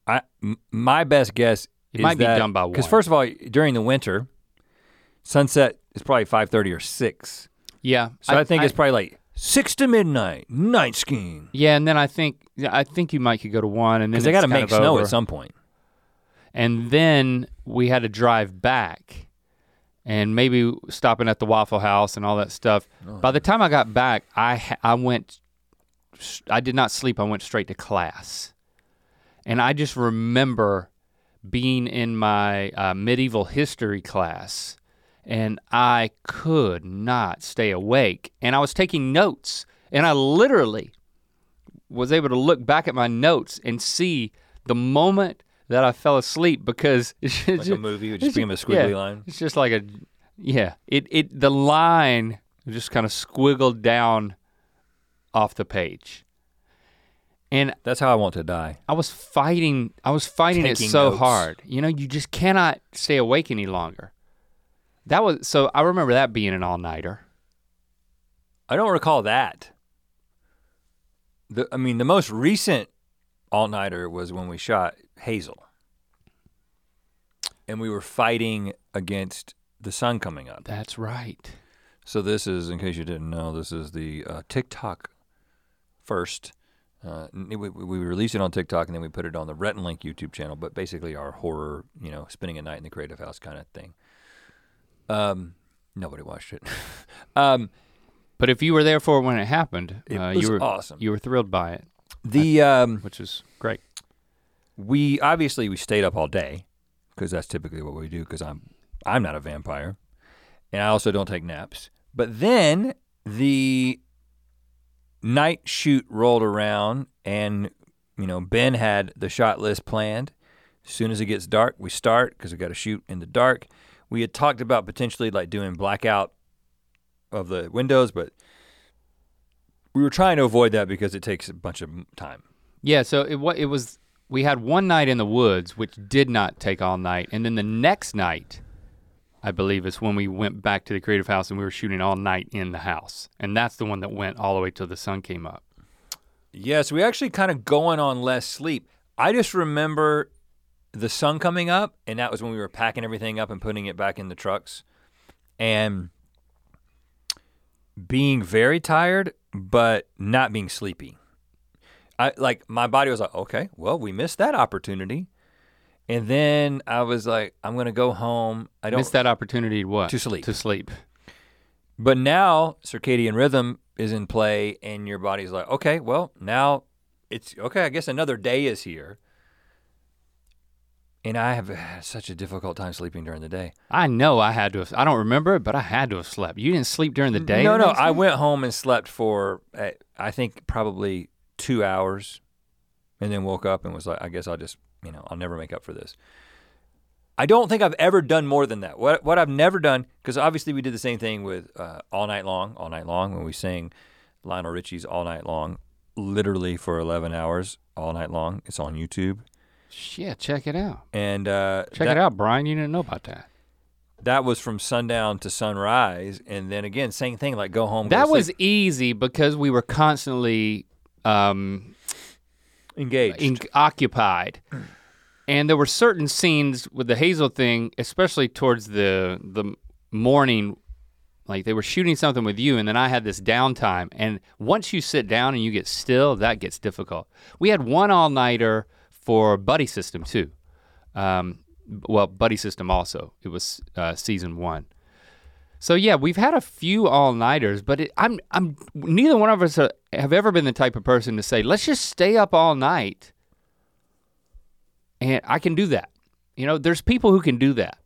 I m- my best guess It might be done by one. Because first of all, during the winter, sunset is probably five thirty or six. Yeah. So I, think it's probably like six to midnight night skiing. Yeah, and then I think I think you might could go to one, and then Because they got to to make snow at some point. And then we had to drive back, and maybe stopping at the Waffle House and all that stuff. By the time I got back, I I went, I did not sleep. I went straight to class, and I just remember being in my uh, medieval history class, and I could not stay awake, and I was taking notes, and I literally was able to look back at my notes and see the moment that I fell asleep because it's Like just, a movie, would just became a squiggly yeah, line. It's just like a yeah. It it the line just kind of squiggled down off the page. And That's how I want to die. I was fighting I was fighting it so notes. hard. You know, you just cannot stay awake any longer. That was so I remember that being an all-nighter. I don't recall that. the I mean the most recent all nighter was when we shot Hazel, and we were fighting against the sun coming up. That's right. So this is, in case you didn't know, this is the uh, TikTok first. Uh, we, we released it on TikTok and then we put it on the Rhett and Link YouTube channel, but basically our horror, you know, spending a night in the creative house kind of thing. Um, nobody watched it. um, But if you were there for when it happened, it uh, was you were awesome. you were thrilled by it, the um, which is great. We obviously we stayed up all day because that's typically what we do because I'm I'm not a vampire and I also don't take naps. But then the night shoot rolled around and you know Ben had the shot list planned. As soon as it gets dark, we start because we got to shoot in the dark. We had talked about potentially like doing blackout of the windows, but we were trying to avoid that because it takes a bunch of time. Yeah, so it wa- it was we had one night in the woods which did not take all night, and then the next night, I believe, is when we went back to the creative house and we were shooting all night in the house, and that's the one that went all the way till the sun came up. Yes, we actually kind of going on less sleep. I just remember the sun coming up, and that was when we were packing everything up and putting it back in the trucks, and being very tired, but not being sleepy. I like my body was like, okay, well, we missed that opportunity, and then I was like, I'm gonna go home. I don't Missed that opportunity to what? To sleep. To sleep. But now circadian rhythm is in play, and your body's like, okay, well, now it's okay. I guess another day is here. And I have had such a difficult time sleeping during the day. I know I had to have, I don't remember it, but I had to have slept. You didn't sleep during the day? no, no, I went home and slept for, uh, I think, probably two hours, and then woke up and was like, I guess I'll just, you know, I'll never make up for this. I don't think I've ever done more than that. What what I've never done, because obviously we did the same thing with uh, All Night Long, All Night Long, when we sang Lionel Richie's All Night Long, literally for 11 hours, all night long. It's on YouTube. Yeah, check it out. And uh, Check that, it out, Brian. You didn't know about that. That was from sundown to sunrise. And then again, same thing, like go home. go That was easy because we were constantly um, engaged. in, occupied. And there were certain scenes with the Hazel thing, especially towards the the morning, like they were shooting something with you, and then I had this downtime. And once you sit down and you get still, that gets difficult. We had one all nighter for Buddy System too. Um, well, Buddy System also. It was uh, season one. So yeah, we've had a few all nighters, but it, I'm I'm neither one of us have ever been the type of person to say let's just stay up all night. And I can do that. You know, there's people who can do that.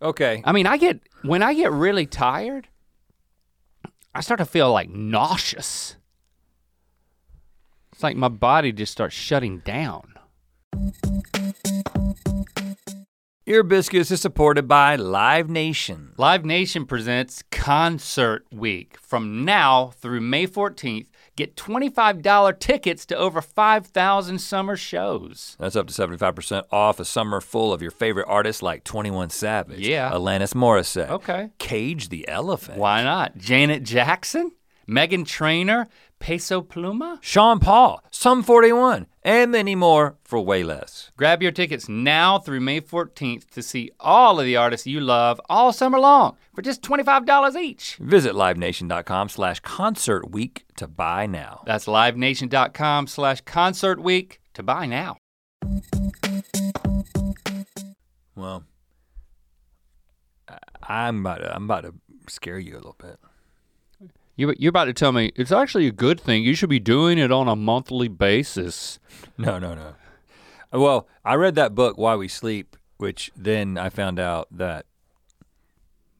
okay. I mean, I get when I get really tired, I start to feel like nauseous. It's like my body just starts shutting down. Ear Biscuits is supported by Live Nation. Live Nation presents Concert Week. From now through May 14th, get $25 tickets to over 5,000 summer shows. That's up to 75% off a summer full of your favorite artists like 21 Savage, Yeah. Alanis Morissette, Okay. Cage the Elephant, Why not? Janet Jackson, Meghan Trainor, Peso Pluma? Sean Paul, Sum 41, and many more for way less. Grab your tickets now through May 14th to see all of the artists you love all summer long for just $25 each. Visit livenation.com slash concert week to buy now. That's livenation.com slash concert week to buy now. Well, I'm about to, I'm about to scare you a little bit. You, you're about to tell me it's actually a good thing. You should be doing it on a monthly basis. No, no, no. Well, I read that book, Why We Sleep, which then I found out that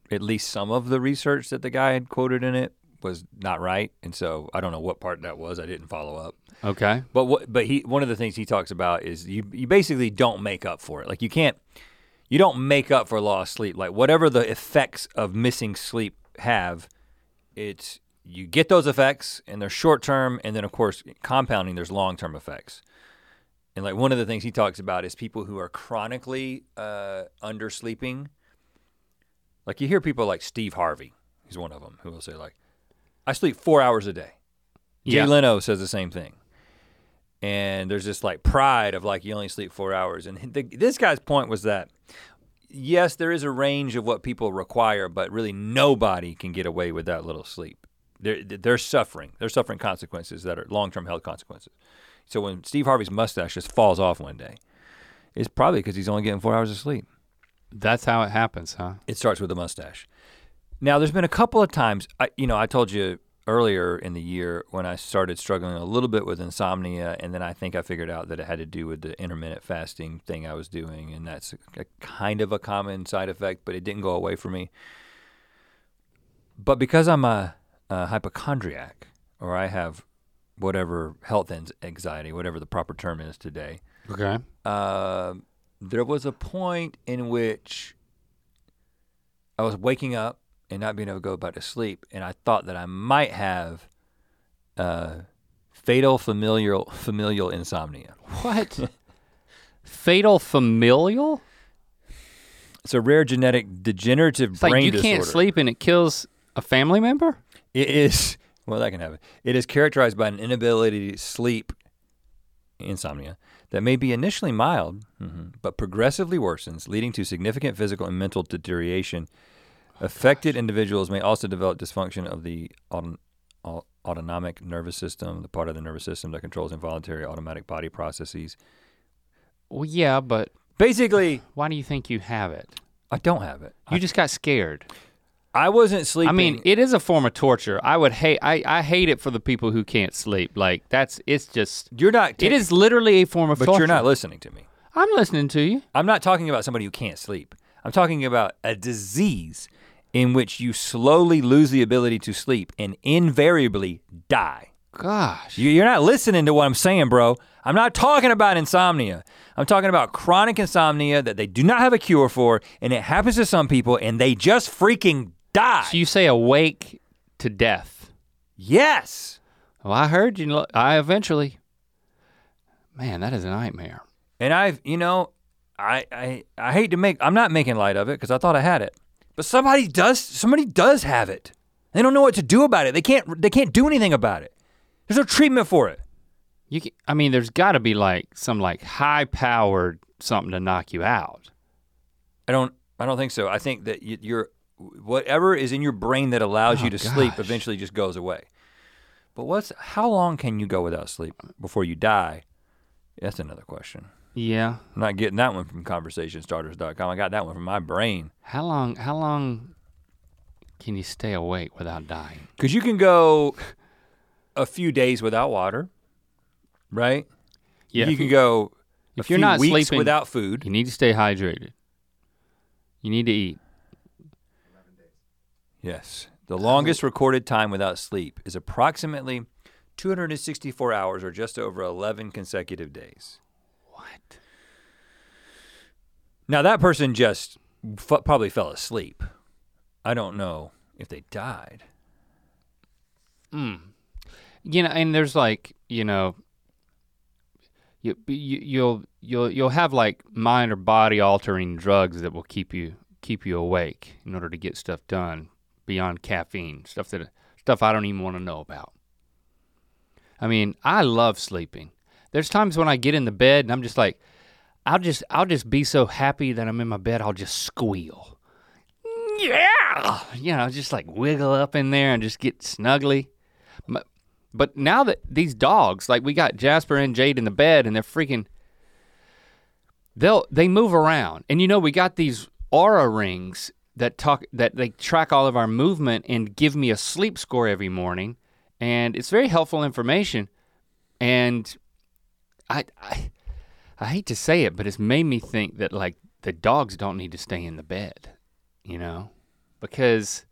at least some of the research that the guy had quoted in it was not right, and so I don't know what part that was. I didn't follow up. Okay. But what? But he one of the things he talks about is you you basically don't make up for it. Like you can't you don't make up for lost sleep. Like whatever the effects of missing sleep have, it's you get those effects and they're short term, and then of course compounding. There's long term effects. And like one of the things he talks about is people who are chronically uh, undersleeping. Like you hear people like Steve Harvey, he's one of them, who will say like, "I sleep four hours a day." Jay Leno says the same thing. And there's this like pride of like you only sleep four hours. And the, this guy's point was that yes, there is a range of what people require, but really nobody can get away with that little sleep. They're, they're suffering. They're suffering consequences that are long-term health consequences. So when Steve Harvey's mustache just falls off one day, it's probably because he's only getting four hours of sleep. That's how it happens, huh? It starts with a mustache. Now, there's been a couple of times, I, you know, I told you earlier in the year when I started struggling a little bit with insomnia, and then I think I figured out that it had to do with the intermittent fasting thing I was doing, and that's a, a kind of a common side effect, but it didn't go away for me. But because I'm a, a hypochondriac, or I have whatever health anxiety, whatever the proper term is today, Okay. uh, there was a point in which I was waking up and not being able to go back to sleep, and I thought that I might have uh, fatal familial familial insomnia. What? Fatal familial? It's a rare genetic degenerative It's brain like you disorder. can't sleep and it kills a family member? It is well that can happen. It is characterized by an inability to sleep, insomnia, that may be initially mild, mhm, but progressively worsens, leading to significant physical and mental deterioration. Affected individuals may also develop dysfunction of the auton- au- autonomic nervous system, the part of the nervous system that controls involuntary automatic body processes. Well, yeah, but Basically, why do you think you have it? I don't have it. You just got scared. I wasn't sleeping. I mean, it is a form of torture. I would hate I, I hate it for the people who can't sleep. Like that's it's just you're not. it is literally a form of but torture. you're not listening to me. I'm listening to you. I'm not talking about somebody who can't sleep. I'm talking about a disease in which you slowly lose the ability to sleep and invariably die. Gosh. You're not listening to what I'm saying, bro. I'm not talking about insomnia. I'm talking about chronic insomnia that they do not have a cure for, and it happens to some people, and they just freaking die. So you say awake to death. yes. Well, I heard you. I eventually. Man, that is a nightmare. And I've, you know, I, I, I hate to make, I'm not making light of it because I thought I had it, but somebody does, somebody does have it. They don't know what to do about it. They can't, they can't do anything about it. There's no treatment for it. You can, I mean, there's got to be like some like high powered something to knock you out. I don't, I don't think so. I think that you, you're, whatever is in your brain that allows Oh, you to sleep eventually just goes away. But what's, how long can you go without sleep before you die? That's another question. Yeah. I'm not getting that one from conversationstarters.com. I got that one from my brain. How long? How long can you stay awake without dying? Because you can go a few days without water, right? Yeah. you can go if you're not weeks sleeping- without food. You need to stay hydrated. You need to eat. Yes. The longest recorded time without sleep is approximately 264 hours or just over 11 consecutive days. What? Now, that person just f- probably fell asleep. I don't know if they died. Mm. You know, and there's like, you know, you, you you'll you'll you'll have like mind or body altering drugs that will keep you keep you awake in order to get stuff done beyond caffeine, stuff that stuff I don't even want to know about. I mean, I love sleeping. There's times when I get in the bed and I'm just like I'll just I'll just be so happy that I'm in my bed, I'll just squeal. Yeah. You know, just like wiggle up in there and just get snuggly. But, now that these dogs, like we got Jasper and Jade in the bed and they're freaking they'll they move around. And you know, we got these Oura rings that talk that they track all of our movement and give me a sleep score every morning. And it's very helpful information. And I I I hate to say it, but it's made me think that like the dogs don't need to stay in the bed, you know? Because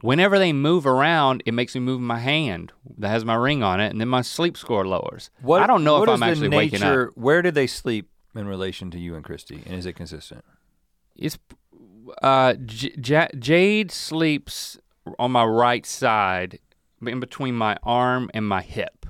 whenever they move around, it makes me move my hand that has my ring on it, and then my sleep score lowers. I don't know what if is I'm actually waking up. nature- Where did they sleep in relation to you and Christy? And is it consistent? It's uh, J- J- Jade sleeps on my right side, in between my arm and my hip,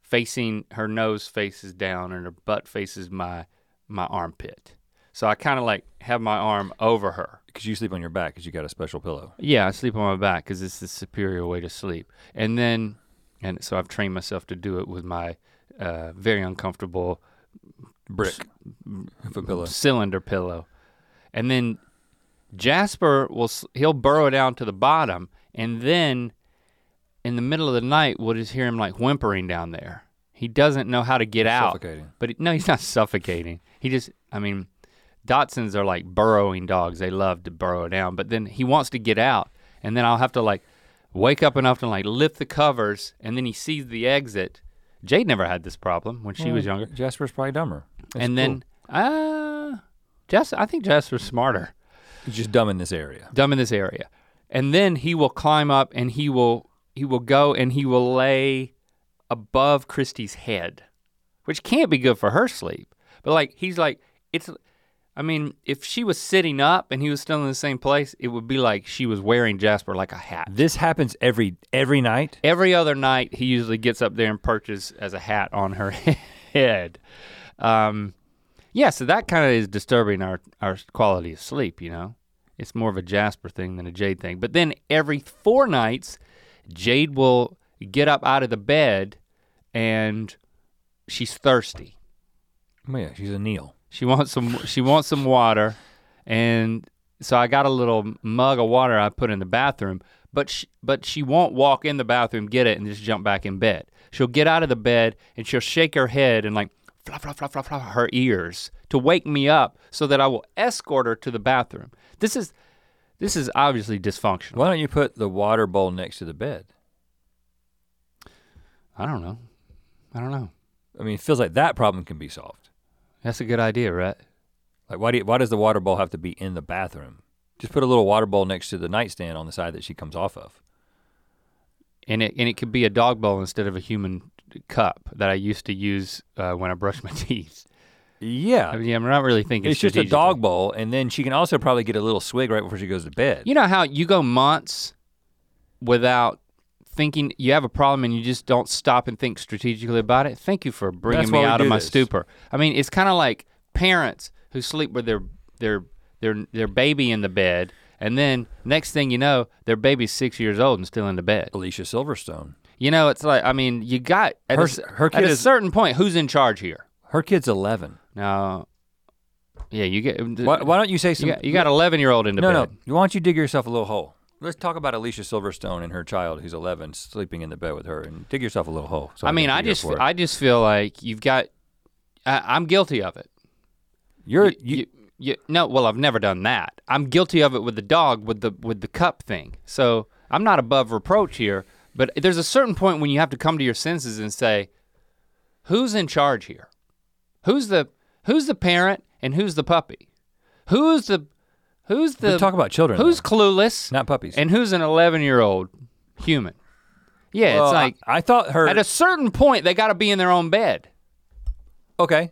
facing her nose faces down and her butt faces my my armpit. So I kind of like have my arm over her. Because you sleep on your back because you got a special pillow. Yeah, I sleep on my back because it's the superior way to sleep. And then and so I've trained myself to do it with my uh, very uncomfortable Brick. Pillow. cylinder pillow. And then Jasper will s- he'll burrow down to the bottom and then in the middle of the night we'll just hear him like whimpering down there. He doesn't know how to get out. Suffocating. But he, no, he's not suffocating. He just I mean Dachshunds are like burrowing dogs. They love to burrow down, but then he wants to get out and then I'll have to like wake up enough to like lift the covers and then he sees the exit. Jade never had this problem when she was younger Jasper's probably dumber. That's and cool. then uh Jess I think Jasper's smarter. He's just dumb in this area. Dumb in this area. And then he will climb up and he will he will go and he will lay above Christy's head. Which can't be good for her sleep. But like he's like it's I mean, if she was sitting up and he was still in the same place, it would be like she was wearing Jasper like a hat. This happens every every night. Every other night, he usually gets up there and perches as a hat on her head. Um, yeah, so that kind of is disturbing our, our quality of sleep, you know? It's more of a Jasper thing than a Jade thing. But then every four nights, Jade will get up out of the bed and she's thirsty. Oh yeah, she's a Neil. She wants some she wants some water and so I got a little mug of water I put in the bathroom, but she, but she won't walk in the bathroom, get it and just jump back in bed. She'll get out of the bed and she'll shake her head and like flop flop flop flop flop her ears to wake me up so that I will escort her to the bathroom. This is this is obviously dysfunctional. Why don't you put the water bowl next to the bed? I don't know. I don't know. I mean, it feels like that problem can be solved. That's a good idea, right? Like, why do you, why does the water bowl have to be in the bathroom? Just put a little water bowl next to the nightstand on the side that she comes off of. And it and it could be a dog bowl instead of a human cup that I used to use uh, when I brushed my teeth. Yeah, I mean, I'm not really thinking. it's just a dog bowl, and then she can also probably get a little swig right before she goes to bed. You know how you go months without thinking you have a problem and you just don't stop and think strategically about it? Thank you for bringing That's me out of my this. stupor. I mean, it's kind of like parents who sleep with their their their their baby in the bed and then next thing you know, their baby's 6 years old and still in the bed. Alicia Silverstone. You know, it's like I mean, you got at, Her a, her at a is- certain point who's in charge here? Her kid's 11. Now yeah, you get uh, Why, why don't you say you some? got, you got 11 year old in the no, bed. no. Why don't you dig yourself a little hole? Let's talk about Alicia Silverstone and her child, who's 11, sleeping in the bed with her, and dig yourself a little hole. so I mean, I just. I just feel like you've got I, I'm guilty of it. you're you, you, you, you- no, well, I've never done that. I'm guilty of it with the dog, with the with the cup thing. So I'm not above reproach here. But there's a certain point when you have to come to your senses and say, who's in charge here? Who's the who's the parent and who's the puppy? Who's the who's we the talk about children. who's though, clueless not puppies? and who's an 11 year old human? Yeah, Well, it's like I, I thought her. at a certain point they got to be in their own bed. okay,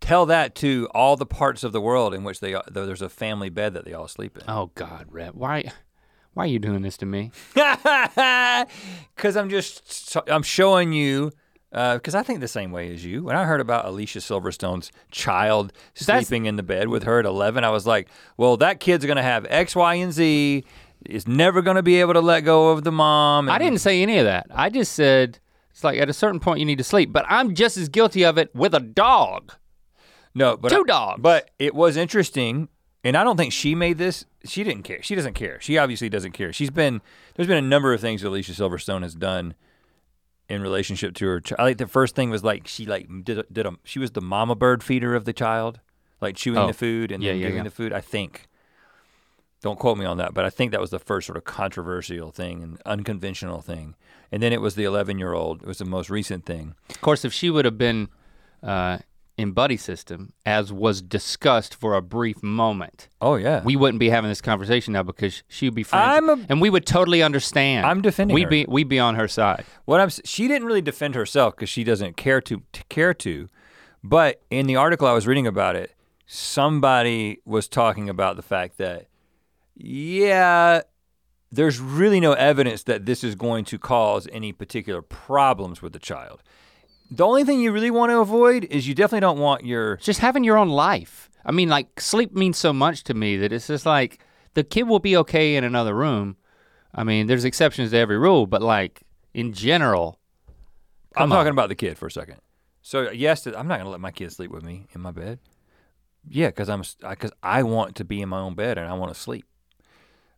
tell that to all the parts of the world in which they there's a family bed that they all sleep in. Oh God, Rhett, why why are you doing this to me? Because I'm just I'm showing you. Uh, because I think the same way as you. When I heard about Alicia Silverstone's child That's- sleeping in the bed with her at 11, I was like, well, that kid's gonna have X, Y, and Z. Is never gonna be able to let go of the mom. I didn't say any of that. I just said it's like at a certain point you need to sleep. But I'm just as guilty of it with a dog. No, but Two I- dogs. But it was interesting, and I don't think she made this. She didn't care. She doesn't care. She obviously doesn't care. She's been there's been a number of things Alicia Silverstone has done in relationship to her. child. I think the first thing was like she like did a, did a she was the mama bird feeder of the child, like chewing Oh. the food and Yeah, yeah, giving yeah. the food. I think. Don't quote me on that, but I think that was the first sort of controversial thing and unconventional thing. And then it was the 11 year old. It was the most recent thing. Of course, if she would have been uh, in buddy system, as was discussed for a brief moment, Oh yeah, we wouldn't be having this conversation now because she would be friends, I'm a- and we would totally understand. I'm defending We'd her. be we'd be on her side. What I'm s- she didn't really defend herself because she doesn't care to, to care to, but in the article I was reading about it, somebody was talking about the fact that yeah, there's really no evidence that this is going to cause any particular problems with the child. The only thing you really want to avoid is you definitely don't want your just having your own life. I mean, like sleep means so much to me that it's just like the kid will be okay in another room. I mean, there's exceptions to every rule, but like in general, I'm Come talking about the kid for a second. So yes, I'm not gonna let my kid sleep with me in my bed. Yeah, because I'm because I want to be in my own bed and I want to sleep.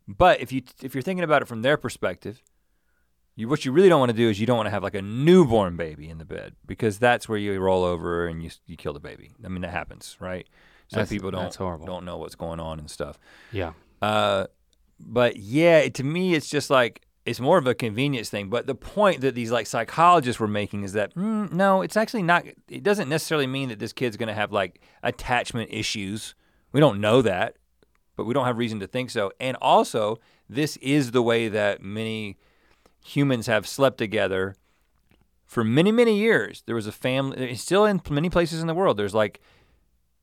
But if you if you're thinking about it from their perspective, you what you really don't want to do is you don't want to have like a newborn baby in the bed because that's where you roll over and you you kill the baby. I mean that happens, right? Some That's- people don't don't know what's going on and stuff. Yeah. Uh, but yeah, to me, it's just like it's more of a convenience thing. But the point that these like psychologists were making is that mm, no, it's actually not. It doesn't necessarily mean that this kid's going to have like attachment issues. We don't know that, but we don't have reason to think so. And also, this is the way that many humans have slept together for many, many years. There was a family. Still in many places in the world. There's like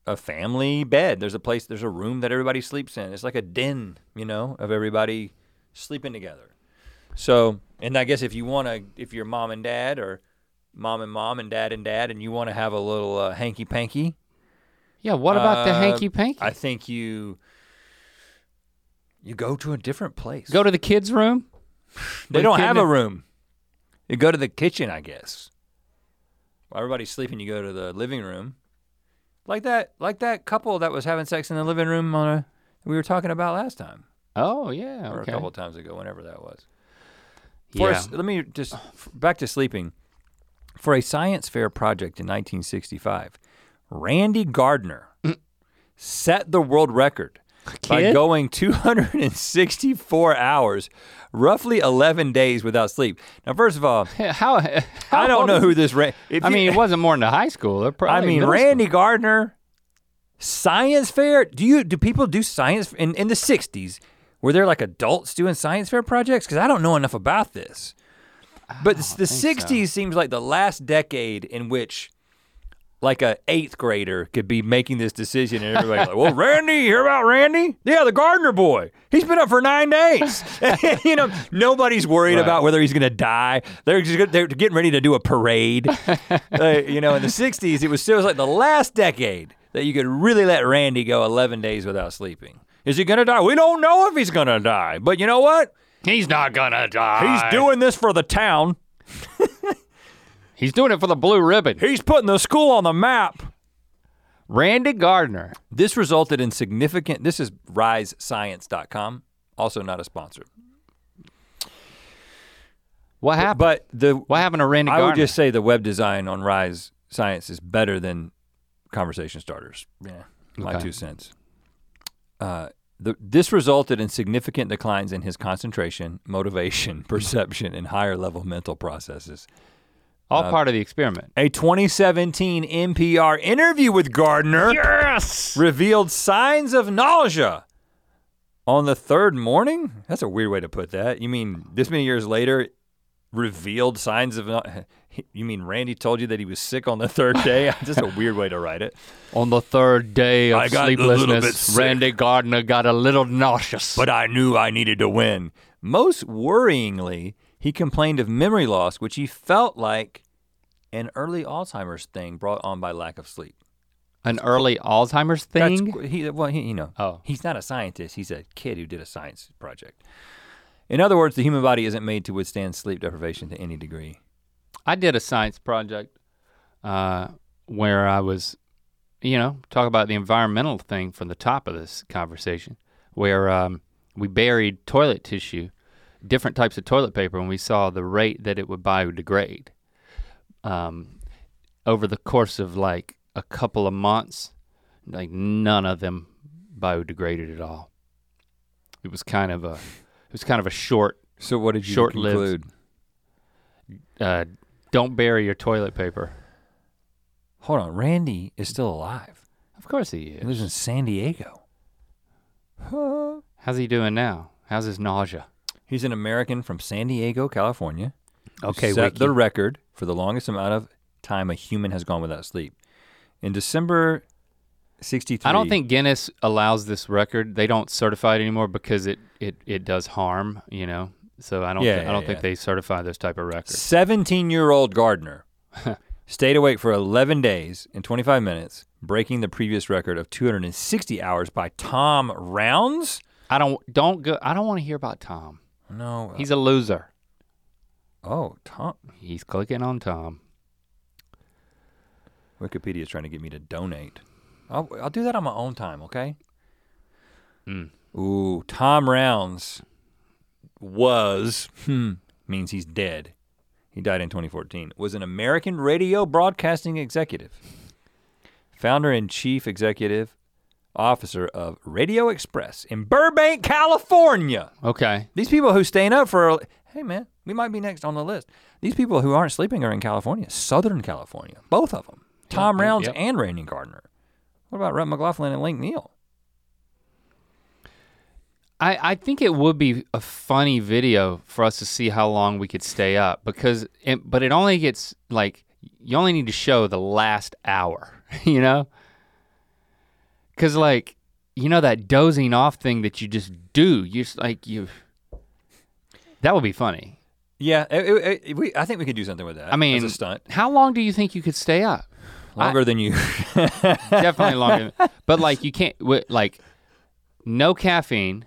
a family bed. There's a place, there's a room that everybody sleeps in. It's like a den, you know, of everybody sleeping together. So, and I guess if you want to, if you're mom and dad or mom and mom and dad and dad, and you want to have a little uh, hanky panky, Yeah. What about the Uh, hanky panky? I think you you go to a different place. Go to the kids' room. They don't have a room. You go to the kitchen, I guess. While everybody's sleeping, you go to the living room. Like that, like that couple that was having sex in the living room on a we were talking about last time, Oh yeah. or Okay. a couple times ago, whenever that was. For yeah. s- let me just back to sleeping. For a science fair project in 1965, Randy Gardner set the world record by going 264 hours, roughly 11 days without sleep. Now, first of all, How? how I don't know who this. Ra- I you- mean, it wasn't more than high schooler. I mean, Randy school. Gardner, science fair. Do you do people do science in in the '60s? Were there like adults doing science fair projects? Because I don't know enough about this. But the think so. '60s seems like the last decade in which. Like a eighth grader could be making this decision, and everybody's like, "Well, Randy, you hear about Randy? Yeah, the gardener boy. He's been up for nine days. you know, nobody's worried Right. about whether he's going to die. They're just gonna- they're getting ready to do a parade. Uh, you know, in the '60s, it was still like the last decade that you could really let Randy go 11 days without sleeping. Is he going to die? We don't know if he's going to die, but you know what? He's not gonna die. He's doing this for the town. He's doing it for the blue ribbon. He's putting the school on the map. Randy Gardner. This resulted in significant. This is risescience.com, also not a sponsor. What happened? But the what happened to Randy I Gardner? would just say the web design on Rise Science is better than conversation starters. Yeah, my Okay. two cents. Uh, the, this resulted in significant declines in his concentration, motivation, perception, and higher level mental processes. All uh, part of the experiment. A 2017 NPR interview with Gardner Yes. revealed signs of nausea on the third morning. That's a weird way to put that. You mean this many years later, revealed signs of? You mean Randy told you that he was sick on the third day? Just a weird way to write it. On the third day of I got a bit sleeplessness, sick. Randy Gardner got a little nauseous. But I knew I needed to win. Most worryingly, he complained of memory loss, which he felt like an early Alzheimer's thing brought on by lack of sleep. An early Alzheimer's thing? That's, he, well, he, you know, Oh. he's not a scientist. He's a kid who did a science project. In other words, the human body isn't made to withstand sleep deprivation to any degree. I did a science project uh, where I was, you know, talk about the environmental thing from the top of this conversation, where um, we buried toilet tissue, different types of toilet paper, and we saw the rate that it would biodegrade. Um, over the course of like a couple of months, like none of them biodegraded at all. It was kind of a, it was kind of a short So what did you Short-lived. conclude? uh, don't bury your toilet paper. Hold on, Randy is still alive. Of course he is. He lives in San Diego. How's he doing now? How's his nausea? He's an American from San Diego, California. Okay, set Wiki. the record for the longest amount of time a human has gone without sleep. In December 63. I don't think Guinness allows this record. They don't certify it anymore because it it, it does harm, you know. So I don't Yeah, thi- I don't yeah, think they certify those type of records. 17 year old Gardner stayed awake for 11 days and 25 minutes, breaking the previous record of 260 hours by Tom Rounds. I don't don't go I don't want to hear about Tom. No, He's a loser. Oh, Tom. He's clicking on Tom. Wikipedia is trying to get me to donate. I'll, I'll do that on my own time, okay? Mm. Ooh, Tom Rounds was, hmm, means he's dead. He died in 2014. Was an American radio broadcasting executive, founder and chief executive officer of Radio Express in Burbank, California. Okay. These people who staying up for, hey man, we might be next on the list. These people who aren't sleeping are in California, Southern California, both of them. Tom Yep, Rounds yep. and Randy Gardner. What about Rhett McLaughlin and Link Neal? I, I think it would be a funny video for us to see how long we could stay up because it, but it only gets like you only need to show the last hour, you know? Cuz like you know that dozing off thing that you just do, you just like you That would be funny. Yeah, it- it- it- we, I think we could do something with that. I mean, as a stunt, How long do you think you could stay up? longer than you. Definitely longer. But like you can't like no caffeine.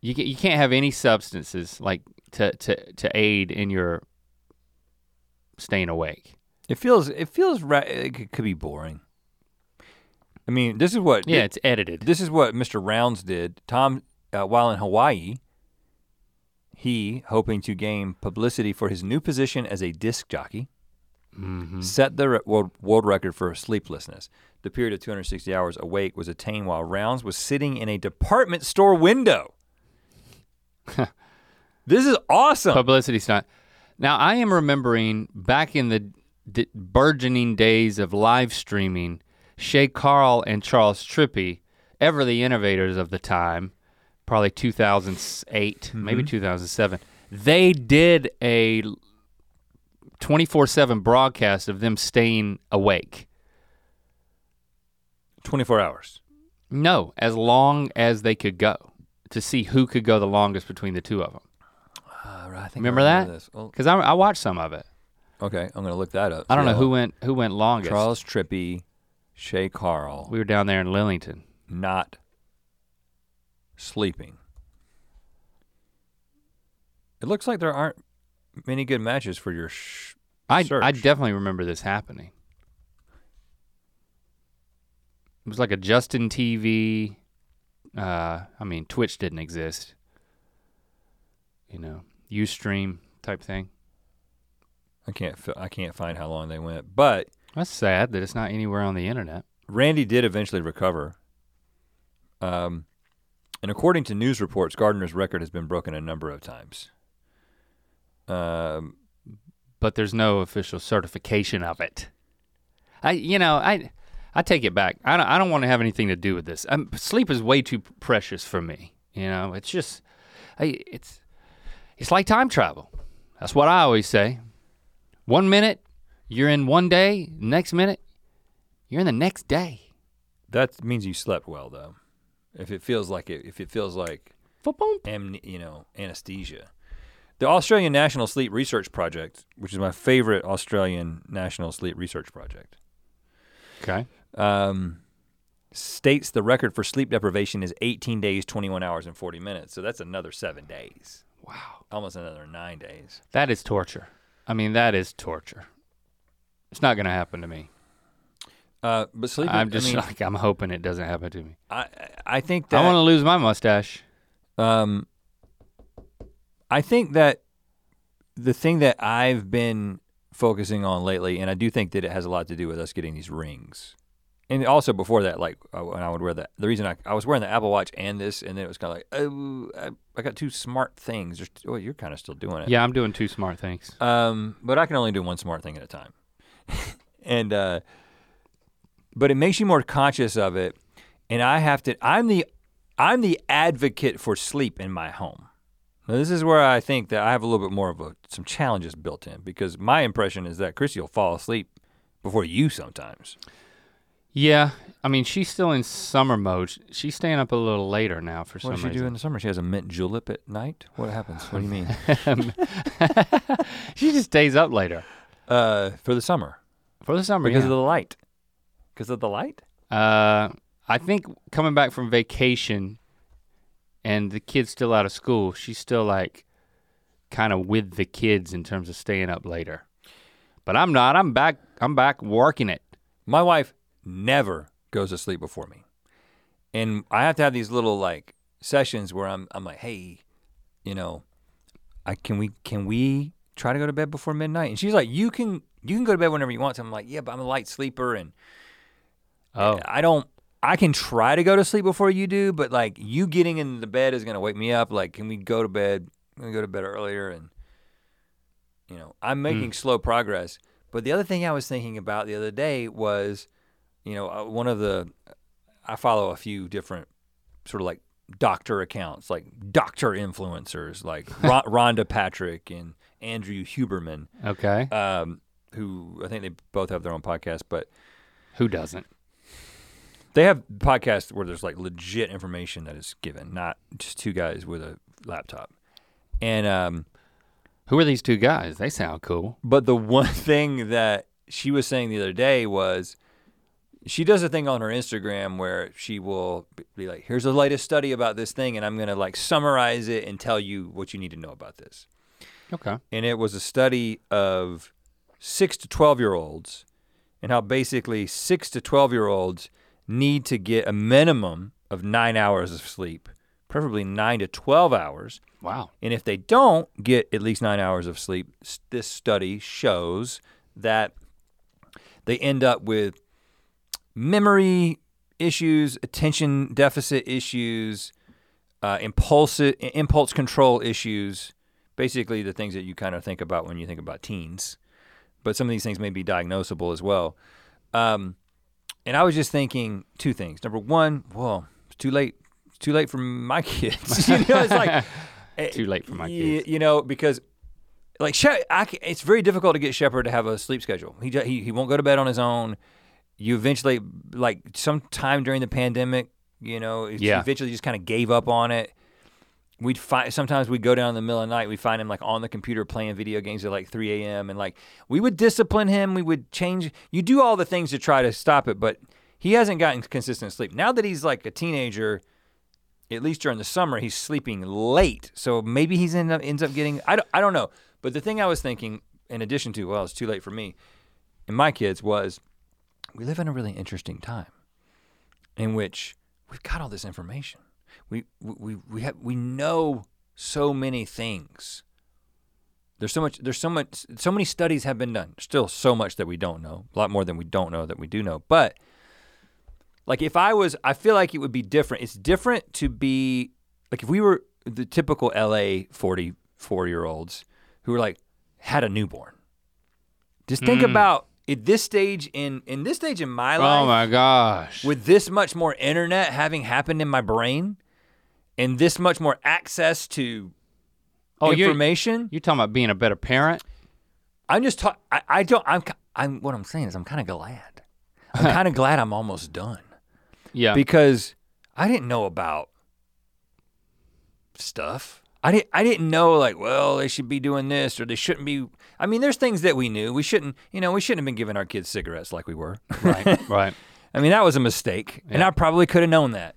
You can, you can't have any substances like to to to aid in your staying awake. it feels. It feels. Ra- it could- could be boring. I mean, this is what. Yeah, it's edited. This is what Mr. Rounds did. Tom, uh, while in Hawaii, he, hoping to gain publicity for his new position as a disc jockey, Mhm. set the re- world, world record for sleeplessness. The period of 260 hours awake was attained while Rounds was sitting in a department store window. this is awesome. Publicity stunt. Now I am remembering back in the d- burgeoning days of live streaming, Shay Carl and Charles Trippy, ever the innovators of the time, probably 2008, maybe 2007. They did a 24/7 broadcast of them staying awake. 24 hours. No, as long as they could go to see who could go the longest between the two of them. Uh, I think I Remember that? This. Well, I, I watched some of it. okay, I'm gonna look that up. I don't know who went who went longest. Charles Trippy, Shay Carl, We were down there in Lillington. not sleeping. It looks like there aren't many good matches for your sh- I I definitely remember this happening. It was like a Justin TV. Uh, I mean, Twitch didn't exist. You know, UStream type thing. I can't I can't find how long they went, but That's sad that it's not anywhere on the internet. Randy did eventually recover. Um, and according to news reports, Gardner's record has been broken a number of times. Um, But there's no official certification of it. I, you know, I, I take it back. I don't, I don't want to have anything to do with this. Um sleep is way too precious for me. You know, it's just, I, it's, it's like time travel. That's what I always say. One minute, you're in one day. Next minute, you're in the next day. that means you slept well, though. If it feels like it, if it feels like you know, anesthesia. The Australian National Sleep Research Project, which is my favorite Australian national sleep research project, Okay. um, states the record for sleep deprivation is 18 days, 21 hours, and 40 minutes. So that's another seven days, Wow. almost another nine days. That is torture. I mean, that is torture. It's not gonna happen to me. Uh, but sleep. I'm just I, mean, like I'm hoping it doesn't happen to me. I, I think that I want to lose my mustache. Um, I think that the thing that I've been focusing on lately, and I do think that it has a lot to do with us getting these rings. And also before that, like uh, when I would wear that, the reason I, I was wearing the Apple Watch and this, and then it was kind of like, oh, I, I got two smart things. There's, oh, you're kind of still doing it. Yeah, I'm doing two smart things. Um, but I can only do one smart thing at a time. And uh, but it makes you more conscious of it. And I have to. I'm the I'm the advocate for sleep in my home. Now, this is where I think that I have a little bit more of a, some challenges built in because my impression is that Chrissy will fall asleep before you sometimes. Yeah, I mean she's still in summer mode. She's staying up a little later now for What some does she do reason. in the summer? She has a mint julep at night. What happens? What do you mean? she just stays up later uh, for the summer for the summer. because yeah. of the light. Because of the light. Uh, I think coming back from vacation and the kid's still out of school, she's still like kind of with the kids in terms of staying up later. But I'm not. I'm back. I'm back working it. My wife never goes to sleep before me. And I have to have these little like sessions where I'm I'm like, hey, you know, I can we can we try to go to bed before midnight? And she's like, you can you can go to bed whenever you want. So I'm like, yeah, but I'm a light sleeper and Oh, I don't I can try to go to sleep before you do, but like you getting in the bed is gonna wake me up. Like, can we go to bed? Can we go to bed earlier? And you know, I'm making slow progress. But the other thing I was thinking about the other day was, you know, uh, one of the I follow a few different sort of like doctor accounts, like doctor influencers, like Rhonda Patrick and Andrew Huberman, okay. um, who I think they both have their own podcast, but Who doesn't? They have podcasts where there's like legit information that is given, not just two guys with a laptop. And um, Who are these two guys? They sound cool. but the one thing that she was saying the other day was she does a thing on her Instagram where she will be like, "Here's the latest study about this thing, and I'm gonna like summarize it and tell you what you need to know about this." Okay. and it was a study of six to 12 year olds and how basically six to 12 year olds need to get a minimum of nine hours of sleep, preferably nine to 12 hours. Wow. And if they don't get at least nine hours of sleep, this study shows that they end up with memory issues, attention deficit issues, uh, impulse impulse control issues. Basically, the things that you kind of think about when you think about teens. But some of these things may be diagnosable as well. Um, and I was just thinking two things. Number one, well, it's too late. It's too late for my kids. you know, it's like Too late for my kids. You know, because like She- I it's very difficult to get Shepard to have a sleep schedule. He, he he won't go to bed on his own. You eventually like sometime during the pandemic, you know, Yeah. eventually just kind of gave up on it. We'd find sometimes we'd go down in the middle of the night. we'd find him like on the computer playing video games at like 3 a.m. and like we would discipline him. We would change. You do all the things to try to stop it, but he hasn't gotten consistent sleep. Now that he's like a teenager, at least during the summer, he's sleeping late. So maybe he's end up ends up getting. I don't, I don't know. But the thing I was thinking, in addition to well, it's too late for me and my kids, was we live in a really interesting time in which we've got all this information. We we we have we know so many things. There's so much. There's so much. So many studies have been done. Still, so much that we don't know. A lot more than we don't know that we do know. But like, if I was, I feel like it would be different. It's different to be like if we were the typical LA 44 year olds who were like had a newborn. Just think Mm. about at this stage in in this stage in my life Oh my gosh. with this much more internet having happened in my brain and this much more access to oh, you're, information you're talking about being a better parent? i'm just talking I, I don't i'm i'm what i'm saying is i'm kind of glad i'm kind of glad i'm almost done Yeah. because i didn't know about stuff I didn't, I didn't know like well they should be doing this or they shouldn't be i mean there's things that we knew we shouldn't you know we shouldn't have been giving our kids cigarettes like we were right. Right. I mean, that was a mistake, and I probably could have known that.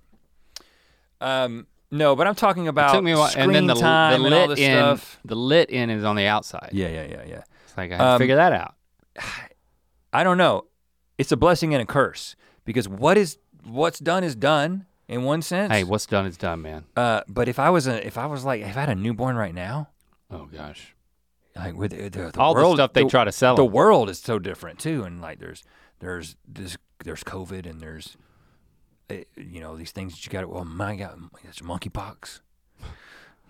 Um, no, but I'm talking about It took me a while, screen and then the, time the and all lit this in stuff. the lit in is on the outside. Yeah, yeah, yeah, yeah. It's like I had to Um, figure that out. I don't know. It's a blessing and a curse because what is what's done is done in one sense. Hey, what's done is done, man. uh, but if I was a, if I was like if I had a newborn right now, Oh gosh. like with the, the, the All world, the stuff they the, try to sell. the 'em. world is so different too, and like there's there's this there's COVID and there's uh, you know these things that you got. to Oh my God, it's monkeypox.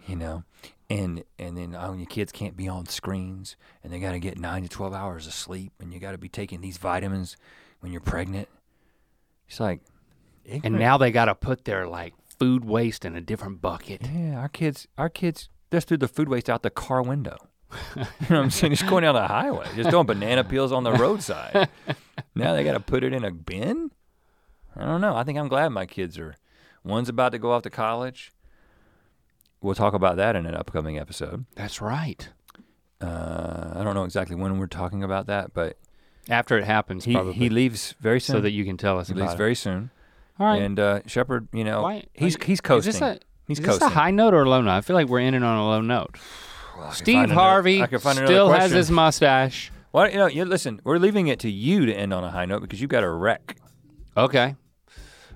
You know, and and then oh, your kids can't be on screens, and they got to get nine to twelve hours of sleep, and you got to be taking these vitamins when you're pregnant. It's like, and now they got to put their like food waste in a different bucket. yeah, our kids, our kids just threw the food waste out the car window. you know what I'm saying? Just going down the highway, just throwing banana peels on the roadside. now they got to put it in a bin. I don't know. I think I'm glad my kids are. One's about to go off to college. We'll talk about that in an upcoming episode. That's right. Uh, I don't know exactly when we're talking about that, but After it happens, he, probably. he leaves very soon. so that you can tell us he leaves it. very soon. All right. And uh, Shepard, you know, Why- he's why- he's Is coasting. this a he's is coasting. this a high note or a low note? I feel like we're ending on a low note. Steve find another- Harvey another still has his mustache. Well, you know, you listen. We're leaving it to you to end on a high note because you've got a rec. Okay.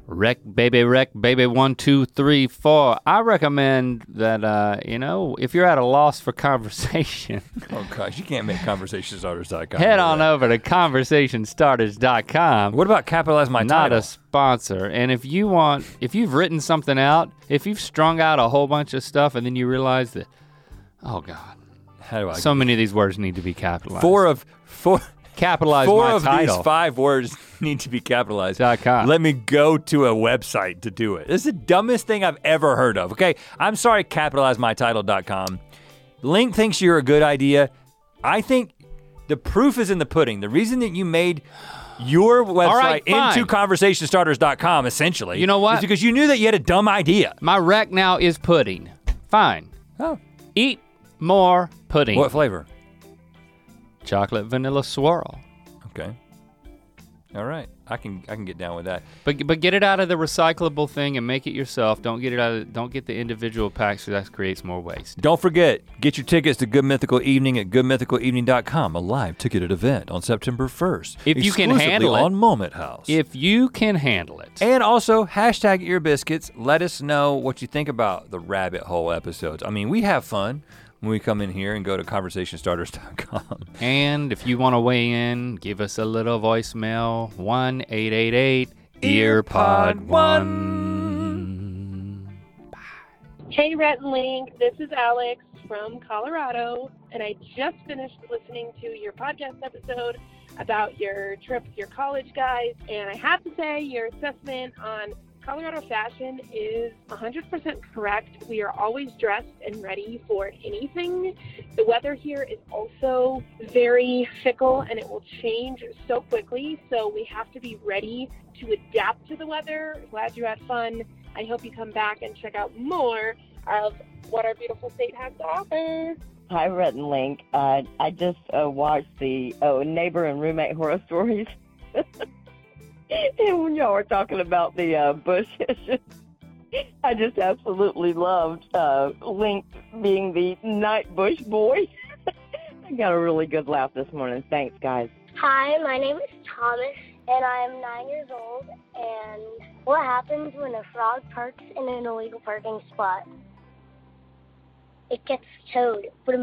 Rec, baby, rec, baby, one, two, three, four. I recommend that, uh, you know, if you're at a loss for conversation, Oh gosh, you can't make conversationstarters.com. head on over to conversationstarters.com. What about capitalize my Not title? a sponsor. And if you want, if you've written something out, if you've strung out a whole bunch of stuff and then you realize that, oh God, How do I? so many of these words need to be capitalized. four of four. capitalize Four my of title. these five words need to be capitalized. Com. Let me go to a website to do it. This is the dumbest thing I've ever heard of. Okay, I'm sorry, capitalizemytitle.com. Link thinks you're a good idea. I think the proof is in the pudding. The reason that you made your website right, into conversationstarters.com essentially You know what? is because you knew that you had a dumb idea. my rec now is pudding. Fine. Oh, Eat more pudding. what flavor? Chocolate vanilla swirl. Okay. All right, I can I can get down with that. But but get it out of the recyclable thing and make it yourself. Don't get it out of don't get the individual packs because that creates more waste. Don't forget, get your tickets to Good Mythical Evening at goodmythicalevening.com, a live ticketed event on September 1st. If you can handle it. on Moment House. If you can handle it. and also, hashtag ear biscuits. Let us know what you think about the rabbit hole episodes. I mean, we have fun when we come in here and go to conversationstarters.com. And if you want to weigh in, give us a little voicemail 1 888 EarPod 1. Hey, Rhett and Link. This is Alex from Colorado, and I just finished listening to your podcast episode about your trip with your college guys. And I have to say, your assessment on Colorado fashion is 100% correct. We are always dressed and ready for anything. The weather here is also very fickle and it will change so quickly. So we have to be ready to adapt to the weather. Glad you had fun. I hope you come back and check out more of what our beautiful state has to offer. Hi, Rhett and Link. Uh, I just uh, watched the oh, neighbor and roommate horror stories. and when y'all were talking about the uh, bushes, I just absolutely loved uh, Link being the night bush boy. I got a really good laugh this morning. Thanks, guys. Hi, my name is Thomas, and I'm nine years old. And what happens when a frog parks in an illegal parking spot? It gets towed. But